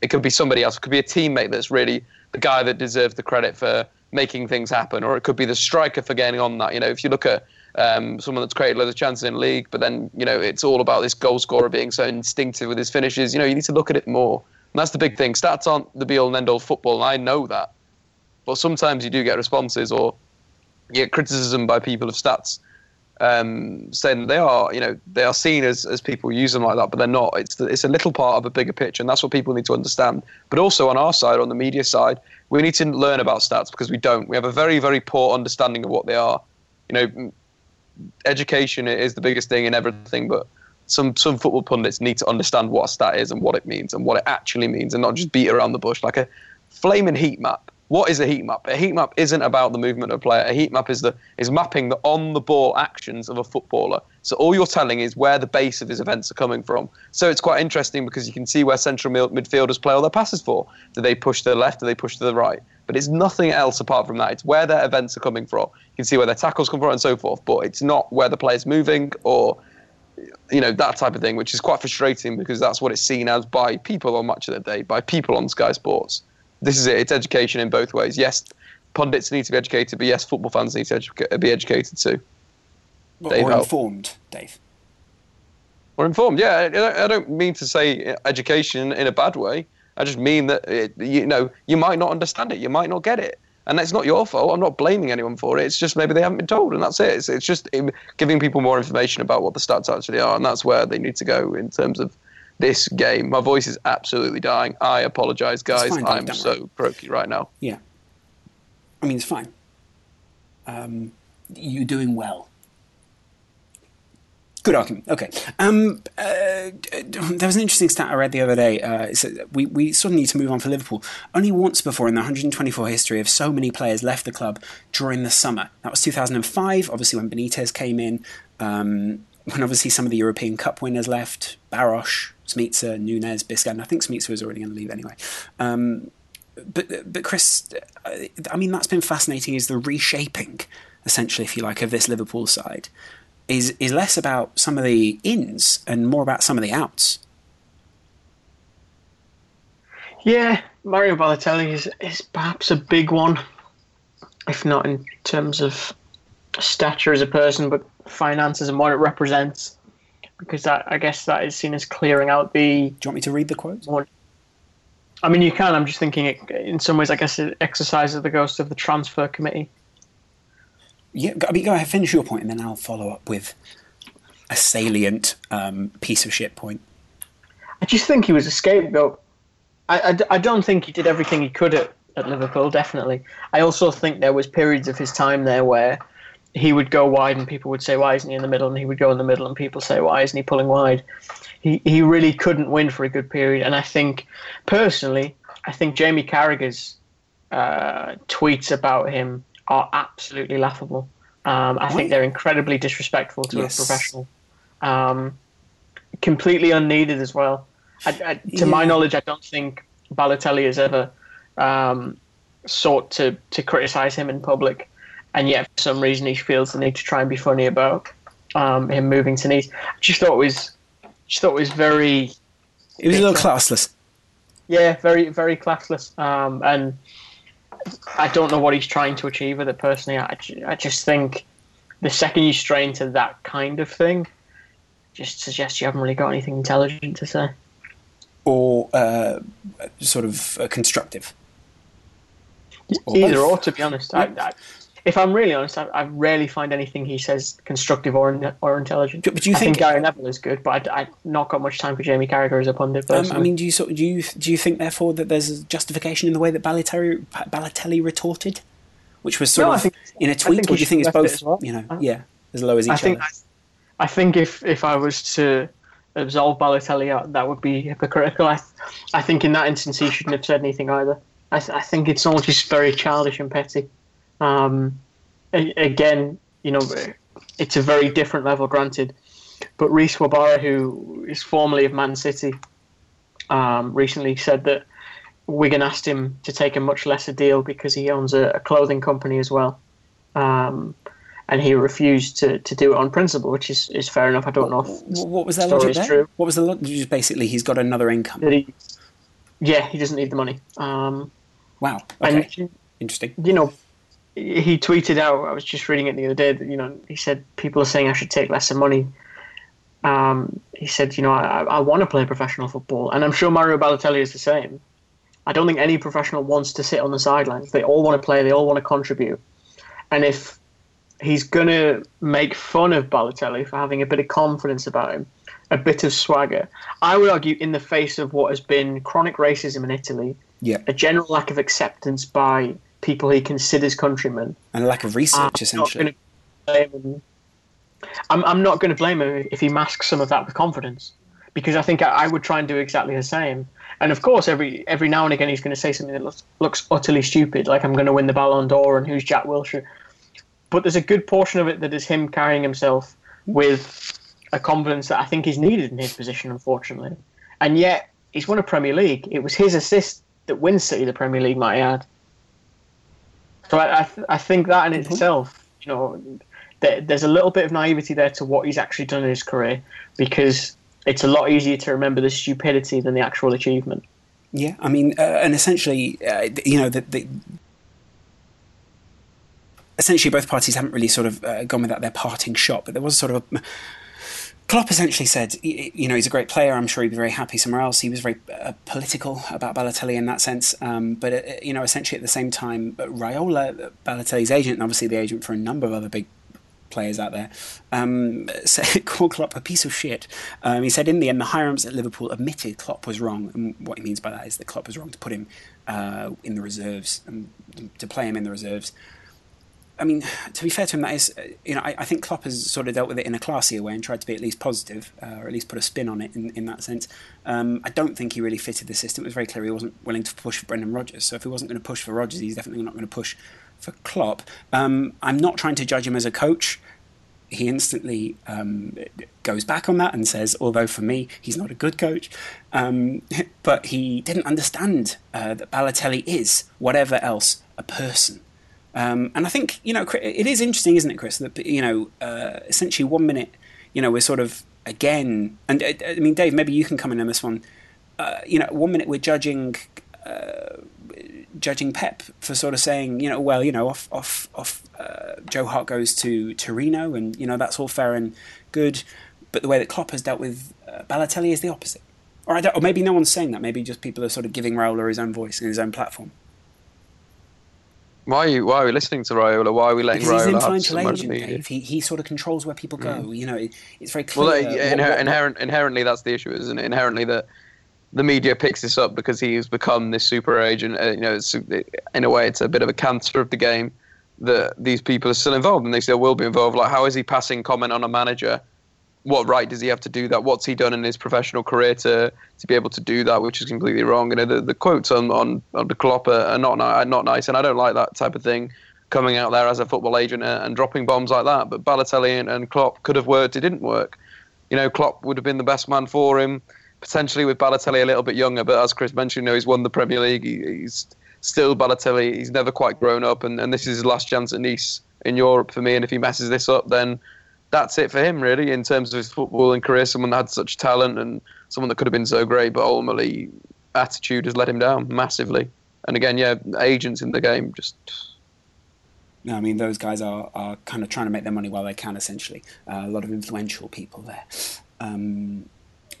S2: It could be somebody else. It could be a teammate that's really the guy that deserves the credit for making things happen, or it could be the striker for getting on that. You know, if you look at um, someone that's created loads of chances in the league, but then you know it's all about this goal scorer being so instinctive with his finishes. You know, you need to look at it more. And that's the big thing. Stats aren't the be all and end all football, and I know that. But sometimes you do get responses or you get criticism by people of stats um, saying they are, you know, they are seen as, as people use them like that, but they're not. It's the, it's a little part of a bigger picture, and that's what people need to understand. But also on our side, on the media side, we need to learn about stats because we don't. We have a very very poor understanding of what they are. You know, education is the biggest thing in everything, but some some football pundits need to understand what a stat is and what it means and what it actually means, and not just beat around the bush like a flaming heat map. What is a heat map? A heat map isn't about the movement of a player. A heat map is the is mapping the on the ball actions of a footballer. So all you're telling is where the base of his events are coming from. So it's quite interesting because you can see where central midfielders play all their passes for. Do they push to the left? Do they push to the right? But it's nothing else apart from that. It's where their events are coming from. You can see where their tackles come from and so forth. But it's not where the player's moving or you know that type of thing, which is quite frustrating because that's what it's seen as by people on Match of the Day, by people on Sky Sports this is it. It's education in both ways. Yes, pundits need to be educated, but yes, football fans need to educa- be educated too.
S1: Dave, or informed, Dave.
S2: Or informed, yeah. I don't mean to say education in a bad way. I just mean that it, you know you might not understand it, you might not get it, and that's not your fault. I'm not blaming anyone for it. It's just maybe they haven't been told, and that's it. It's, it's just giving people more information about what the stats actually are, and that's where they need to go in terms of this game. My voice is absolutely dying. I apologize, guys. Fine, I'm so croaky right now.
S1: Yeah. I mean, it's fine. Um, you're doing well. Good argument. Okay. Um, uh, there was an interesting stat I read the other day. Uh, we, we sort of need to move on for Liverpool. Only once before in the 124 history of so many players left the club during the summer. That was 2005, obviously, when Benitez came in. Um, when obviously some of the European Cup winners left, Baros, Smicer, Nunez, Biscan. I think Smicer was already going to leave anyway. Um, but but Chris, I mean that's been fascinating. Is the reshaping, essentially, if you like, of this Liverpool side, is is less about some of the ins and more about some of the outs.
S3: Yeah, Mario Balotelli is, is perhaps a big one, if not in terms of stature as a person, but finances and what it represents. Because that, I guess that is seen as clearing out the.
S1: Do you want me to read the quote?
S3: More, I mean, you can. I'm just thinking, it, in some ways, I guess it exercises the ghost of the transfer committee.
S1: Yeah, I mean, go ahead, finish your point, and then I'll follow up with a salient um, piece of shit point.
S3: I just think he was a scapegoat. I, I, I don't think he did everything he could at, at Liverpool, definitely. I also think there was periods of his time there where he would go wide and people would say, why isn't he in the middle? And he would go in the middle and people say, why isn't he pulling wide? He, he really couldn't win for a good period. And I think, personally, I think Jamie Carragher's uh, tweets about him are absolutely laughable. Um, I think they're incredibly disrespectful to yes. a professional. Um, completely unneeded as well. I, I, to yeah. my knowledge, I don't think Balotelli has ever um, sought to, to criticize him in public, and yet for some reason he feels the need to try and be funny about um, him moving to Nice. I just thought it was, just thought it was very.
S1: It was a little classless.
S3: Yeah, very very classless, um, and I don't know what he's trying to achieve with it personally. I, I just think the second you stray into that kind of thing, just suggests you haven't really got anything intelligent to say
S1: or uh, sort of uh, constructive?
S3: Or Either both? or, to be honest. Yeah. I, I, if I'm really honest, I, I, rarely find anything he says constructive or or intelligent.
S1: But do you
S3: I
S1: think,
S3: think Gary Neville is good, but I, I not got much time for Jamie Carragher as a pundit. Um,
S1: I mean, do you sort do you do you think therefore that there's a justification in the way that Balotelli, Balotelli retorted, which was sort no, of think, in a tweet? Or do you think it's both? Well. You know, yeah, as low as each
S3: I think,
S1: other.
S3: I think if if I was to absolve Balotelli, that would be hypocritical. I, I think in that instance he shouldn't have said anything either. I, th- I think it's all just very childish and petty. Um, again, you know, it's a very different level, granted. But Reece Wabara, who is formerly of Man City, um, recently said that Wigan asked him to take a much lesser deal because he owns a, a clothing company as well. Um, and he refused to, to do it on principle, which is, is fair enough. I don't know if
S1: what was that logic there? True. What was the logic? Just basically, he's got another income.
S3: He, yeah, he doesn't need the money. Um,
S1: wow. Okay. And, Interesting.
S3: You know, he tweeted out. I was just reading it the other day. That you know, he said people are saying I should take less money. Um, he said, you know, I, I want to play professional football, and I'm sure Mario Balotelli is the same. I don't think any professional wants to sit on the sidelines. They all want to play. They all want to contribute. And if he's going to make fun of Balotelli for having a bit of confidence about him, a bit of swagger. I would argue, in the face of what has been chronic racism in Italy,
S1: yeah.
S3: a general lack of acceptance by people he considers countrymen,
S1: and a lack of research, I'm essentially.
S3: I'm, I'm not going to blame him if he masks some of that with confidence, because I think I, I would try and do exactly the same. And of course, every every now and again, he's going to say something that looks, looks utterly stupid, like I'm going to win the Ballon d'Or and who's Jack Wilshere but there's a good portion of it that is him carrying himself with a confidence that I think is needed in his position, unfortunately. And yet, he's won a Premier League. It was his assist that wins City the Premier League, might I add. So I, I, th- I think that in mm-hmm. itself, you know, th- there's a little bit of naivety there to what he's actually done in his career because it's a lot easier to remember the stupidity than the actual achievement.
S1: Yeah, I mean, uh, and essentially, uh, you know, the, the essentially both parties haven't really sort of uh, gone without their parting shot, but there was sort of a. Klopp essentially said, you know, he's a great player. I'm sure he'd be very happy somewhere else. He was very uh, political about Balotelli in that sense. Um, but, uh, you know, essentially at the same time, Raiola, Balotelli's agent, and obviously the agent for a number of other big players out there, um, [laughs] said, called Klopp a piece of shit. Um, he said, in the end, the higher ups at Liverpool admitted Klopp was wrong. And what he means by that is that Klopp was wrong to put him uh, in the reserves, and to play him in the reserves. I mean, to be fair to him, that is, uh, you know, I, I, think Klopp has sort of dealt with it in a classier way and tried to be at least positive, uh, or at least put a spin on it in, in that sense. Um, I don't think he really fitted the system. It was very clear he wasn't willing to push for Brendan Rodgers. So if he wasn't going to push for Rodgers, he's definitely not going to push for Klopp. Um, I'm not trying to judge him as a coach. He instantly um, goes back on that and says, although for me, he's not a good coach, um, [laughs] but he didn't understand uh, that Balotelli is, whatever else, a person. Um, and I think you know it is interesting, isn't it, Chris? That you know, uh, essentially one minute, you know, we're sort of again, and uh, I mean, Dave, maybe you can come in on this one. Uh, you know, one minute we're judging uh, judging Pep for sort of saying, you know, well, you know, off off off uh, Joe Hart goes to Torino, and you know that's all fair and good, but the way that Klopp has dealt with uh, Balotelli is the opposite. Or, or maybe no one's saying that. Maybe just people are sort of giving Raiola his own voice and his own platform.
S2: Why are you? Why are we listening to Raiola? Why are we letting
S1: because
S2: Raiola
S1: he's
S2: influential
S1: influential agent, Dave. He, he sort of controls where people go. Mm. You know, it, it's very clear.
S2: Well, uh, inher- what, what, inherent, inherently, that's the issue, isn't it? Inherently, that the media picks this up because he's become this super agent. Uh, you know, in a way, it's a bit of a cancer of the game that these people are still involved and they still will be involved. Like, how is he passing comment on a manager what right does he have to do that? What's he done in his professional career to to be able to do that, which is completely wrong? Know, the, the quotes on, on, on the Klopp are not are not nice, and I don't like that type of thing coming out there as a football agent and, and dropping bombs like that. But Balotelli and, and Klopp could have worked. It didn't work. You know, Klopp would have been the best man for him. Potentially with Balotelli a little bit younger, but as Chris mentioned, you know, he's won the Premier League. He, he's still Balotelli. He's never quite grown up, and, and this is his last chance at Nice in Europe for me. And if he messes this up, then that's it for him, really, in terms of his footballing career. Someone that had such talent and someone that could have been so great, but ultimately, attitude has let him down massively. And again, yeah, agents in the game just.
S1: No, I mean those guys are, are kind of trying to make their money while they can. Essentially, uh, a lot of influential people there. Um,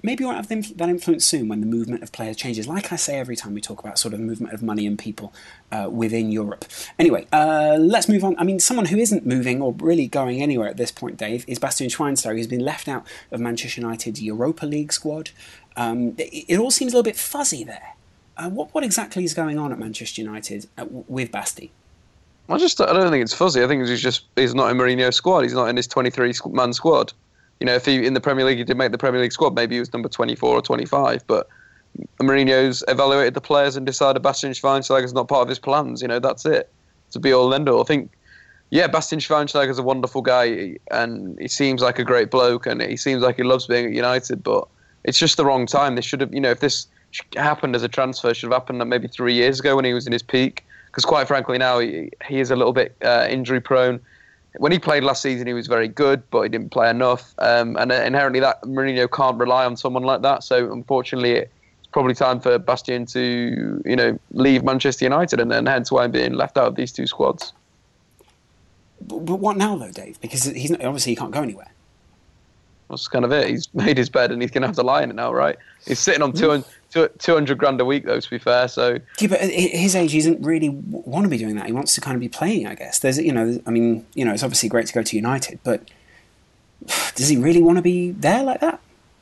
S1: maybe won't have that influence soon when the movement of players changes. Like I say every time we talk about sort of movement of money and people uh, within Europe. Anyway, uh, let's move on. I mean, someone who isn't moving or really going anywhere at this point, Dave, is Bastian Schweinsteiger, who's been left out of Manchester United's Europa League squad. Um, it, it, all seems a little bit fuzzy there. Uh, what, what exactly is going on at Manchester United uh, with Basti?
S2: I just I don't think it's fuzzy. I think he's just he's not in Mourinho's squad. He's not in his 23 man squad you know, if he in the Premier League he did make the Premier League squad, maybe he was number 24 or 25. But Mourinho's evaluated the players and decided Bastian Schweinsteiger is not part of his plans. You know, that's it. To be all and all. I think, yeah, Bastian Schweinsteiger is a wonderful guy and he seems like a great bloke and he seems like he loves being at United, but it's just the wrong time. This should have, you know, if this happened as a transfer, should have happened maybe three years ago when he was in his peak. Because quite frankly, now he, he is a little bit uh, injury prone when he played last season, he was very good, but he didn't play enough. Um, and inherently, that Mourinho can't rely on someone like that. So, unfortunately, it's probably time for Bastian to, you know, leave Manchester United, and then hence why I'm being left out of these two squads.
S1: But, but what now, though, Dave? Because he's not, obviously he can't go anywhere.
S2: That's kind of it. He's [laughs] made his bed, and he's going to have to lie in it now, right? He's sitting on 200, 200 grand a week, though, to be fair. So
S1: yeah, but at his age, he doesn't really want to be doing that. He wants to kind of be playing, I guess. There's, you know, I mean, you know, it's obviously great to go to United, but [sighs] does he really want to be there like that?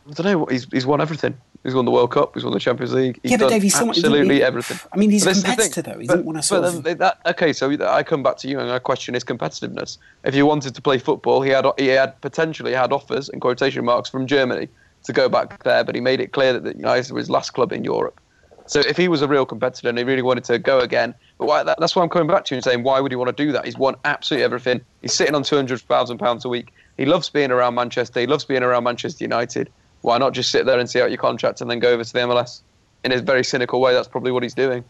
S2: I don't know. He's he's won everything. He's won the World Cup. He's won the Champions League. He's
S1: yeah, but Dave, he's
S2: absolutely
S1: he,
S2: everything.
S1: I mean, he's but a competitor, though. He but, doesn't want to sort
S2: of... that, okay, so I come back to you and I question his competitiveness. If he wanted to play football, he had he had potentially had offers in quotation marks from Germany to go back there, but he made it clear that United was his last club in Europe. So if he was a real competitor and he really wanted to go again, but why, that, that's why I'm coming back to you and saying, why would he want to do that? He's won absolutely everything. He's sitting on £200,000 a week. He loves being around Manchester. He loves being around Manchester United. Why not just sit there and see out your contract and then go over to the MLS? In a very cynical way, that's probably what he's doing.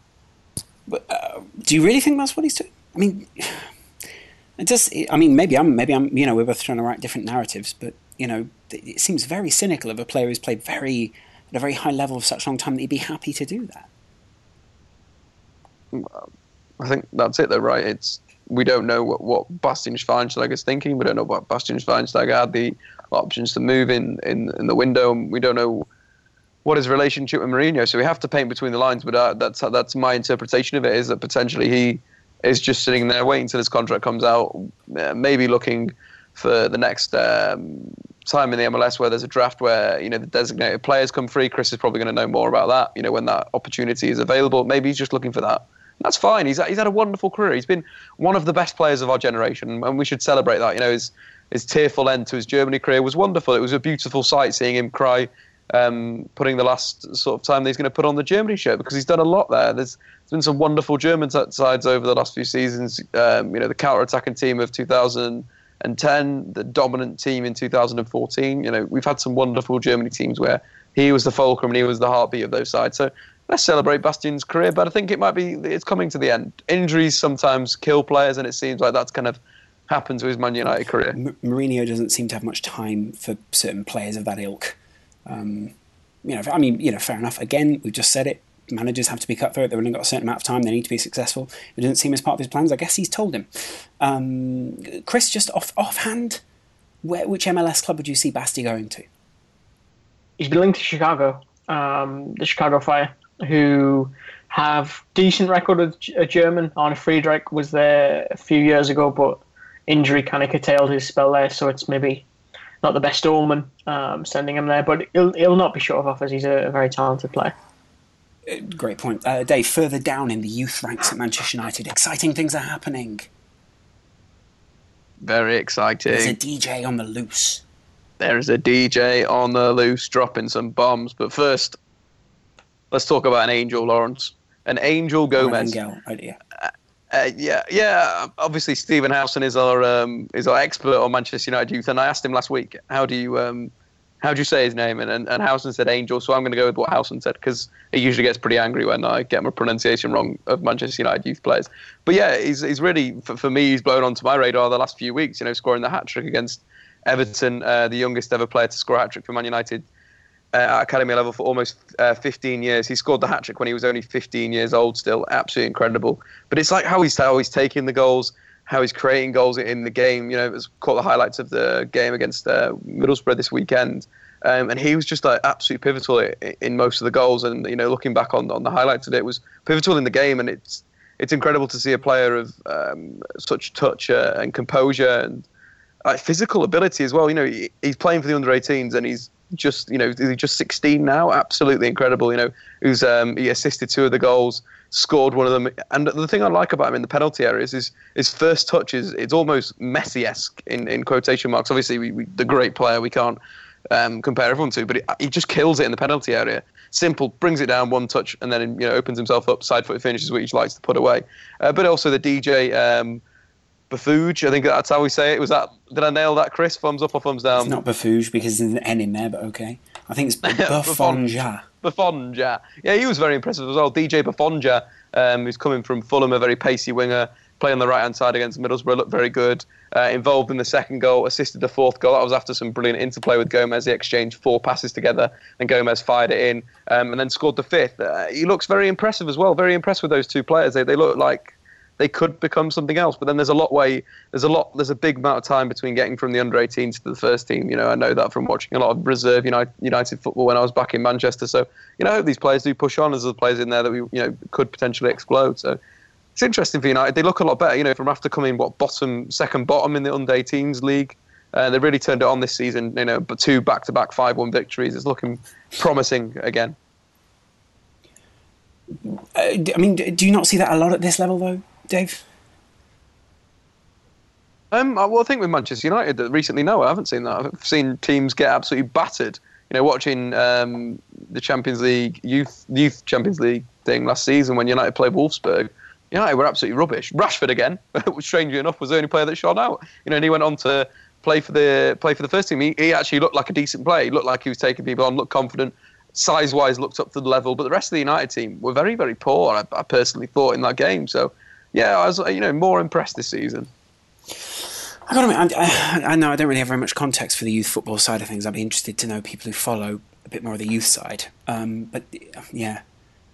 S1: But uh, do you really think that's what he's doing? I mean, [sighs] it. I mean, maybe I'm. Maybe I'm. You know, we're both trying to write different narratives, but you know, it seems very cynical of a player who's played very at a very high level for such a long time that he'd be happy to do that.
S2: I think that's it, though, right? It's we don't know what, what Bastian Schweinsteiger is thinking. We don't know what Bastian Schweinsteiger had the options to move in, in, in the window. And we don't know what his relationship with Mourinho. So we have to paint between the lines. But uh, that's that's my interpretation of it is that potentially he is just sitting there waiting until his contract comes out, uh, maybe looking for the next um, time in the MLS where there's a draft where you know the designated players come free. Chris is probably going to know more about that. You know when that opportunity is available. Maybe he's just looking for that. That's fine. He's he's had a wonderful career. He's been one of the best players of our generation, and we should celebrate that. You know his his tearful end to his Germany career was wonderful. It was a beautiful sight seeing him cry. Um, putting the last sort of time that he's going to put on the Germany shirt because he's done a lot there. There's, there's been some wonderful German sides over the last few seasons. Um, you know, the counter-attacking team of 2000, and 10, the dominant team in 2014. You know, we've had some wonderful Germany teams where he was the fulcrum and he was the heartbeat of those sides. So let's celebrate Bastian's career, but I think it might be it's coming to the end. Injuries sometimes kill players, and it seems like that's kind of happened to his Man United career. M-
S1: Mourinho doesn't seem to have much time for certain players of that ilk. Um, you know, I mean, you know, fair enough. Again, we've just said it. Managers have to be cutthroat. They've only got a certain amount of time. They need to be successful. It doesn't seem as part of his plans. I guess he's told him. Um, Chris, just off offhand, where, which MLS club would you see Basti going to?
S3: He's been linked to Chicago, um, the Chicago Fire, who have decent record of a German. Arne Friedrich was there a few years ago, but injury kind of curtailed his spell there, so it's maybe not the best omen um, sending him there. But he'll, he'll not be short of offers. He's a, a very talented player.
S1: Great point. Uh, Dave, further down in the youth ranks at Manchester United, exciting things are happening.
S2: Very exciting.
S1: There's a DJ on the loose.
S2: There's a DJ on the loose dropping some bombs. But first, let's talk about an Angel Lawrence. An Angel Gomes.
S1: Oh, yeah.
S2: Uh, yeah, yeah. Obviously, Stephen Howson is our um, is our expert on Manchester United youth, and I asked him last week, "How do you um, how do you say his name?" And and, and Howson said Angel, so I'm going to go with what Howson said because he usually gets pretty angry when I get my pronunciation wrong of Manchester United youth players. But yeah, he's he's really for, for me he's blown onto my radar the last few weeks. You know, scoring the hat trick against Everton, uh, the youngest ever player to score a hat trick for Man United uh, at academy level for almost uh, 15 years. He scored the hat trick when he was only 15 years old. Still, absolutely incredible. But it's like how he's how he's taking the goals, how he's creating goals in the game. You know, it was caught the highlights of the game against uh, Middlesbrough this weekend. Um, and he was just like absolutely pivotal in most of the goals. And you know, looking back on, on the highlights of it, was pivotal in the game. And it's it's incredible to see a player of um, such touch uh, and composure and physical ability as well. You know, he, he's playing for the under 18s and he's just you know he's just 16 now. Absolutely incredible. You know, who's um, he assisted two of the goals, scored one of them. And the thing I like about him in the penalty areas is his first touch is it's almost Messi-esque in, in quotation marks. Obviously, we, we, the great player we can't um, compare everyone to, but it, he just kills it in the penalty area. Simple, brings it down one touch, and then you know opens himself up side foot finishes, which he likes to put away. Uh, but also the DJ. Um, Bafuge, I think that's how we say it. Was that? Did I nail that, Chris? Thumbs up or thumbs down?
S1: It's not Bafuge because there's an N in there, but okay. I think it's [laughs] Buffonge.
S2: Buffonge. Yeah, he was very impressive as well. DJ Buffonge, um, who's coming from Fulham, a very pacey winger, playing on the right hand side against Middlesbrough, looked very good. Uh, involved in the second goal, assisted the fourth goal. That was after some brilliant interplay with Gomes. They exchanged four passes together, and Gomes fired it in, um, and then scored the fifth. Uh, he looks very impressive as well. Very impressed with those two players. They, they look like they could become something else. But then there's a lot way there's a lot there's a big amount of time between getting from the under 18s to the first team. You know, I know that from watching a lot of reserve United, United football when I was back in Manchester. So you know, these players do push on. As the players in there that we you know could potentially explode. So it's interesting for United. They look a lot better. You know, from after coming what bottom second bottom in the under 18s league. Uh, they really turned it on this season, you know, but two back-to-back five-one victories. It's looking promising again.
S1: Uh, I mean, do you not see that a lot at this level, though? Dave?
S2: Um, well, I think with Manchester United, recently, no, I haven't seen that. I've seen teams get absolutely battered. You know, watching um, the Champions League youth youth Champions League thing last season when United played Wolfsburg, United were absolutely rubbish. Rashford again, [laughs] strangely enough, was the only player that shot out. You know, and he went on to play for the play for the first team. He, he actually looked like a decent player. He looked like he was taking people on, looked confident, size wise, looked up to the level. But the rest of the United team were very very poor. I, I personally thought in that game. So yeah, I was you know more impressed this season.
S1: I got to admit, I, I, know I don't really have very much context for the youth football side of things. I'd be interested to know people who follow a bit more of the youth side. Um, but yeah,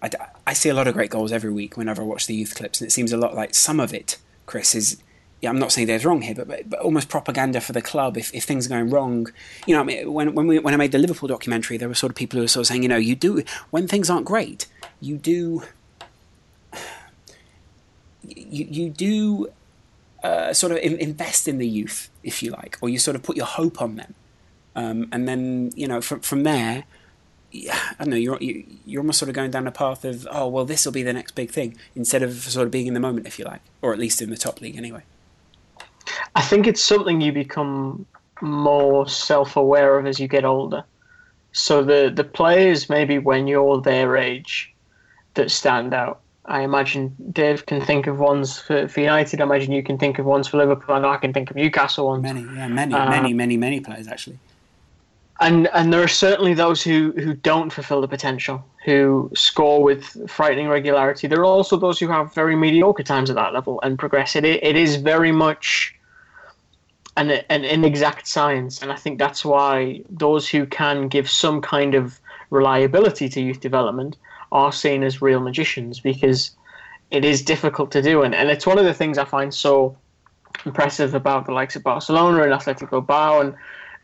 S1: I, I see a lot of great goals every week whenever I watch the youth clips, and it seems a lot like some of it, Chris, is yeah, I'm not saying there's wrong here, but, but, but, almost propaganda for the club. If, if things are going wrong, you know, I mean, when when we when I made the Liverpool documentary, there were sort of people who were sort of saying, you know, you do when things aren't great, you do you, you do uh, sort of invest in the youth, if you like, or you sort of put your hope on them. Um, and then, you know, from, from there, I don't know, you're, you're almost sort of going down a path of, oh, well, this will be the next big thing, instead of sort of being in the moment, if you like, or at least in the top league anyway.
S3: I think it's something you become more self aware of as you get older. So the, the players, maybe when you're their age, that stand out I imagine Dave can think of ones for, for United. I imagine you can think of ones for Liverpool. I know I can think of Newcastle ones.
S1: Many, yeah, many, uh, many, many, many players actually.
S3: And and there are certainly those who, who don't fulfil the potential, who score with frightening regularity. There are also those who have very mediocre times at that level and progress. It it is very much an an inexact science, and I think that's why those who can give some kind of reliability to youth development are seen as real magicians because it is difficult to do. And, and it's one of the things I find so impressive about the likes of Barcelona and Atletico Bilbao and,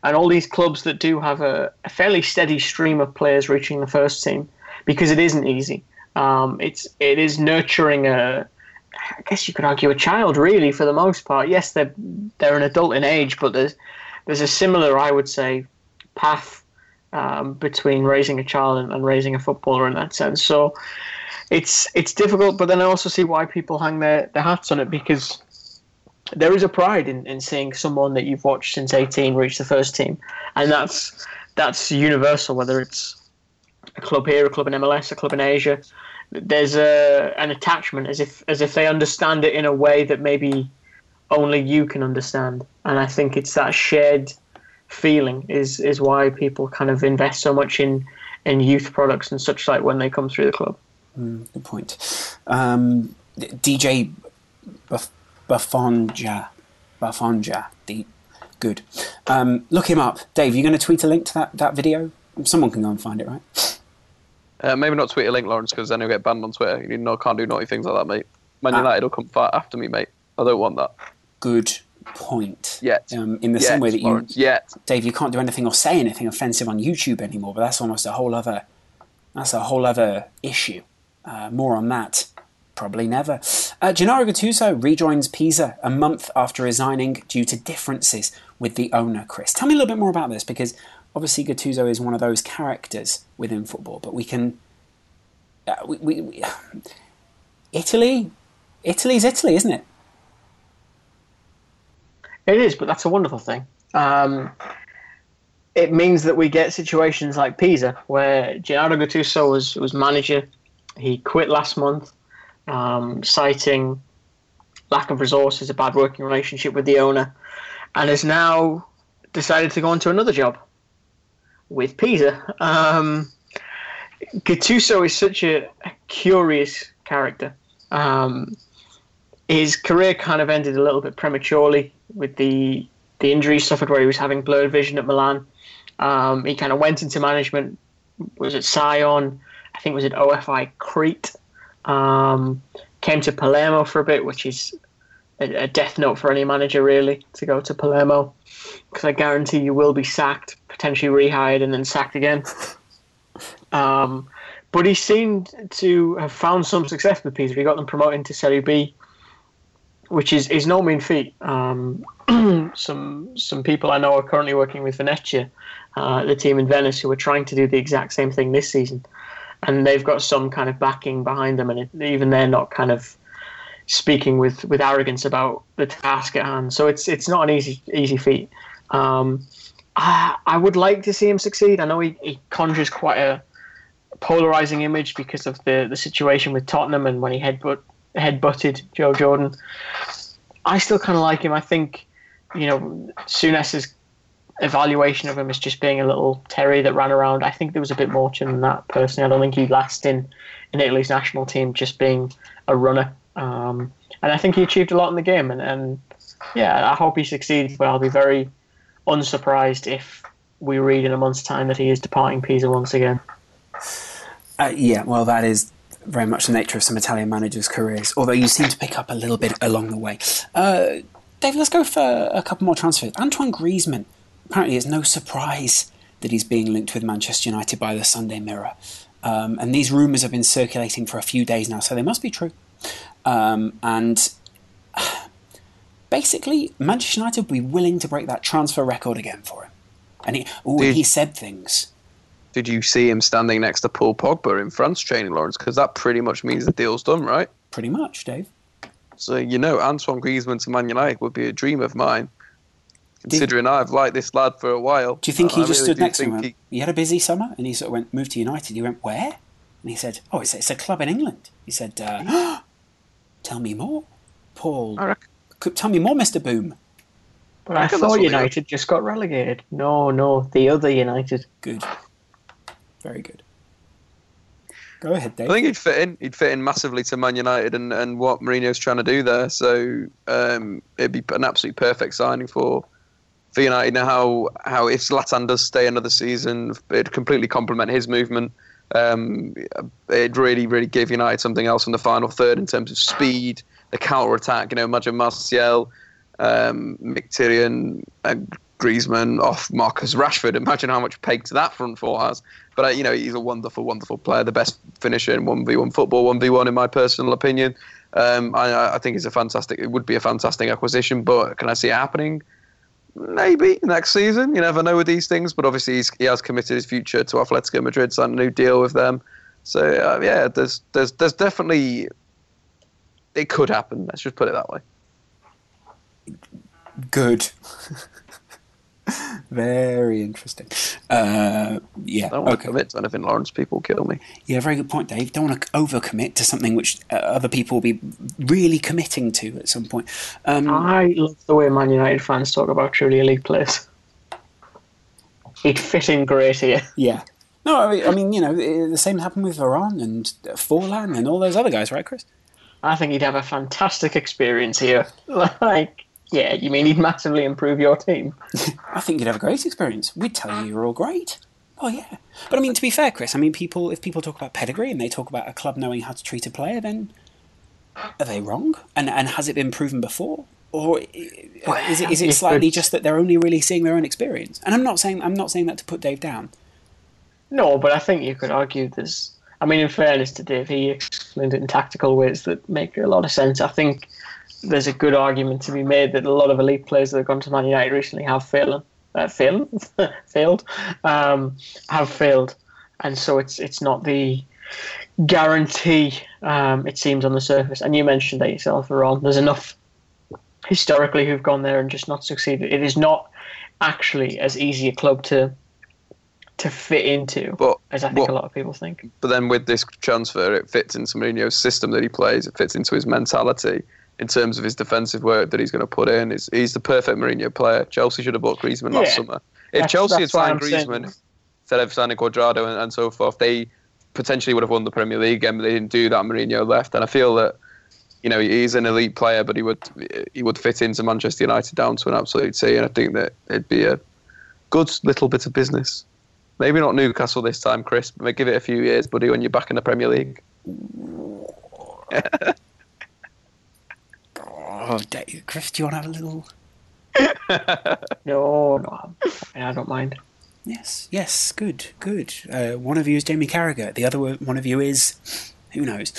S3: and all these clubs that do have a, a fairly steady stream of players reaching the first team because it isn't easy. Um, it's it is nurturing a, I guess you could argue a child really for the most part. Yes, they're they're an adult in age, but there's there's a similar, I would say, path um, between raising a child and, and, raising a footballer in that sense. So it's it's difficult, but then I also see why people hang their, their hats on it because there is a pride in, in seeing someone that you've watched since 18 reach the first team, and that's that's universal. Whether it's a club here, a club in MLS, a club in Asia, there's a an attachment as if as if they understand it in a way that maybe only you can understand. And I think it's that shared feeling is is why people kind of invest so much in in youth products and such like when they come through the club.
S1: Mm, good point. Um, DJ Buff- Buffonge, Buffonge, the good. Um, look him up, Dave. You're going to tweet a link to that that video. Someone can go and find it, right?
S2: Uh, maybe not tweet a link, Laurence, because then you'll get banned on Twitter. You know, can't do naughty things like that, mate. Man ah. United will come far after me, mate. I don't want that.
S1: Good point.
S2: Yet.
S1: Um, in the Yet, same way that you,
S2: Laurence. Yet.
S1: Dave, you can't do anything or say anything offensive on YouTube anymore. But that's almost a whole other. That's a whole other issue. Uh, more on that. Probably never. Uh, Gennaro Gattuso rejoins Pisa a month after resigning due to differences with the owner, Chris. Tell me a little bit more about this because obviously Gattuso is one of those characters within football, but we can. Uh, we, we, we, [sighs] Italy, Italy's Italy, isn't it?
S3: It is, but that's a wonderful thing. Um, it means that we get situations like Pisa, where Gennaro Gattuso was was manager. He quit last month, um, citing lack of resources, a bad working relationship with the owner, and has now decided to go on to another job with Pisa. Um, Gattuso is such a, a curious character. Um, his career kind of ended a little bit prematurely with the the injury he suffered where he was having blurred vision at Milan. Um, he kind of went into management. Was at Sion, I think was at OFI Crete. Um, came to Palermo for a bit, which is a, a, death note for any manager really to go to Palermo, because I guarantee you will be sacked, potentially rehired, and then sacked again. Um, but he seemed to have found some success with Pisa. He got them promoted to Serie B, which is, is no mean feat. Um, [clears throat] some some people I know are currently working with Venezia, uh, the team in Venice, who are trying to do the exact same thing this season, and they've got some kind of backing behind them, and it, even they're not kind of speaking with, with arrogance about the task at hand. So it's it's not an easy easy feat. Um, I, I would like to see him succeed. I know he, he conjures quite a polarizing image because of the, the situation with Tottenham and when he headbutt head butted Joe Jordan. I still kind of like him. I think, you know, Souness's evaluation of him as just being a little Terry that ran around. I think there was a bit more to him than that. Personally, I don't think he'd last in in Italy's national team just being a runner. Um, and I think he achieved a lot in the game. And, and yeah, I hope he succeeds. But I'll be very unsurprised if we read in a month's time that he is departing Pisa once again.
S1: Uh, yeah, well, that is very much the nature of some Italian managers' careers, although you seem to pick up a little bit along the way. Uh, Dave, let's go for a couple more transfers. Antoine Griezmann, apparently it's no surprise that he's being linked with Manchester United by the Sunday Mirror. Um, and these rumours have been circulating for a few days now, so they must be true. Um, and [sighs] basically, Manchester United would be willing to break that transfer record again for him. And he, ooh, he said things
S2: did you see him standing next to Paul Pogba in France training, Laurence? Because that pretty much means the deal's done, right?
S1: Pretty much, Dave.
S2: So, you know, Antoine Griezmann to Man United would be a dream of mine. Considering did, I've liked this lad for a while.
S1: Do you think he I just really stood next to him? He, he, had a busy summer and he sort of went, moved to United. He went, where? And he said, oh, it's, it's a club in England. He said, uh, [gasps] tell me more, Paul. Tell me more, Mr. Boom.
S3: But I, I thought United just got relegated. No, no, the other United.
S1: Good. Very good. Go ahead, Dave.
S2: I think he'd fit in. He'd fit in massively to Man United and, and what Mourinho's trying to do there. So um, it'd be an absolutely perfect signing for for United. Now, how how if Zlatan does stay another season, it'd completely complement his movement. Um, it really, really give United something else in the final third in terms of speed, the counter attack. You know, imagine Martial, um, Mkhitaryan, and Griezmann off Marcus Rashford. Imagine how much pegs that front four has. But uh, you know, he's a wonderful, wonderful player. The best finisher in one v one football, one v one in my personal opinion. Um, I, I think it's a fantastic. It would be a fantastic acquisition, but can I see it happening? Maybe next season. You never know with these things. But obviously, he has committed his future to Atletico Madrid, signed a new deal with them. So uh, yeah, there's there's there's definitely it could happen. Let's just put it that way.
S1: Good. [laughs] [laughs] very interesting. Uh, yeah.
S2: I don't want
S1: okay.
S2: to commit to anything, Laurence. People kill me.
S1: Yeah, very good point, Dave. Don't want to overcommit to something which uh, other people will be really committing to at some point. Um,
S3: I love the way Man United fans talk about truly elite players. He'd fit in great here.
S1: yeah. No, I mean, I mean, you know, the same happened with Veron and Forlan and all those other guys, right, Chris?
S3: I think he'd have a fantastic experience here. [laughs] Like, yeah, you mean he'd massively improve your team?
S1: I think you'd have a great experience. We'd tell you you're all great. Oh yeah, but I mean, to be fair, Chris, I mean, people if people talk about pedigree and they talk about a club knowing how to treat a player, then are they wrong? And and has it been proven before, or is it is it slightly just that they're only really seeing their own experience? And I'm not saying I'm not saying that to put Dave down.
S3: No, but I think you could argue there's. I mean, in fairness to Dave, he explained it in tactical ways that make a lot of sense. I think there's a good argument to be made that a lot of elite players that have gone to Man United recently have failed, uh, failed, [laughs] failed, um, have failed, and so it's it's not the guarantee um, it seems on the surface. And you mentioned that yourself, Ron. There's enough historically who've gone there and just not succeeded. It is not actually as easy a club to to fit into
S2: But
S3: as I think
S2: what-
S3: a lot of people think.
S2: But then with this transfer, it fits into Mourinho's system that he plays. It fits into his mentality in terms of his defensive work that he's going to put in. He's, he's the perfect Mourinho player. Chelsea should have bought Griezmann last summer. If
S3: That's-
S2: Chelsea had
S3: that's why
S2: signed
S3: saying-
S2: Griezmann instead of signing Cuadrado and, and so forth, they potentially would have won the Premier League again, but they didn't do that. Mourinho left, and I feel that you know he's an elite player, but he would he would fit into Manchester United down to an absolute T, and I think that it'd be a good little bit of business. Maybe not Newcastle this time, Chris, but give it a few years, buddy, when you're back in the Premier League. [laughs]
S1: Oh, Dave, Chris, do you want to have a little? [laughs]
S3: No, no, I don't mind.
S1: Yes, yes, good, good. Uh, one of you is Jamie Carragher. The other one of you is who knows.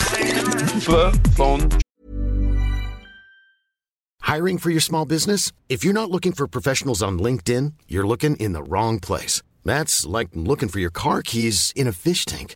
S4: Hiring for your small business? If you're not looking for professionals on LinkedIn, you're looking in the wrong place. That's like looking for your car keys in a fish tank.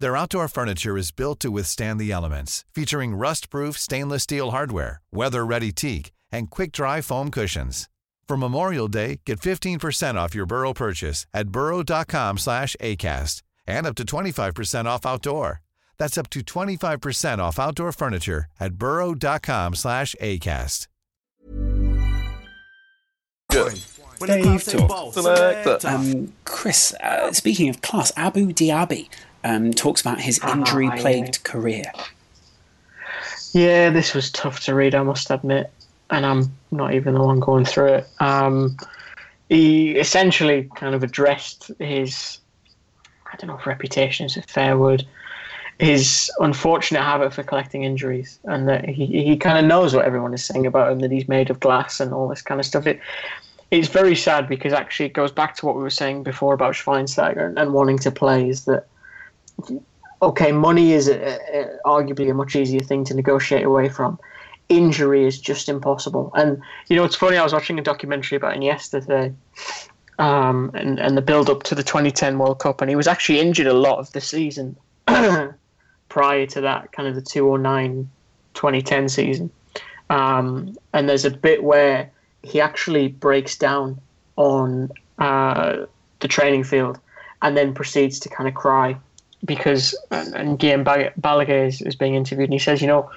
S5: Their outdoor furniture is built to withstand the elements, featuring rust-proof stainless steel hardware, weather-ready teak, and quick-dry foam cushions. For Memorial Day, get 15% off your Burrow purchase at burrow.com slash ACAST and up to 25% off outdoor. That's up to 25% off outdoor furniture at burrow.com slash ACAST.
S1: Dave talk.
S2: Select.
S1: Um, Chris, uh, speaking of class, Abou Diaby um, talks about his injury-plagued career.
S3: Yeah, this was tough to read, I must admit, and I'm not even the one going through it. Um, he essentially kind of addressed his, I don't know if reputation is a fair word, his unfortunate habit for collecting injuries, and that he, he kind of knows what everyone is saying about him, that he's made of glass and all this kind of stuff. It, it's very sad because actually it goes back to what we were saying before about Schweinsteiger and, and wanting to play, is that okay, money is a, a, arguably a much easier thing to negotiate away from. Injury is just impossible. And you know, it's funny. I was watching a documentary about him yesterday, um, and and the build up to the 2010 World Cup, and he was actually injured a lot of the season [clears throat] prior to that, kind of the 2009 2010 season. Um, and there's a bit where he actually breaks down on uh, the training field and then proceeds to kind of cry because and, Guillaume Balaguer is, is being interviewed, and he says, you know,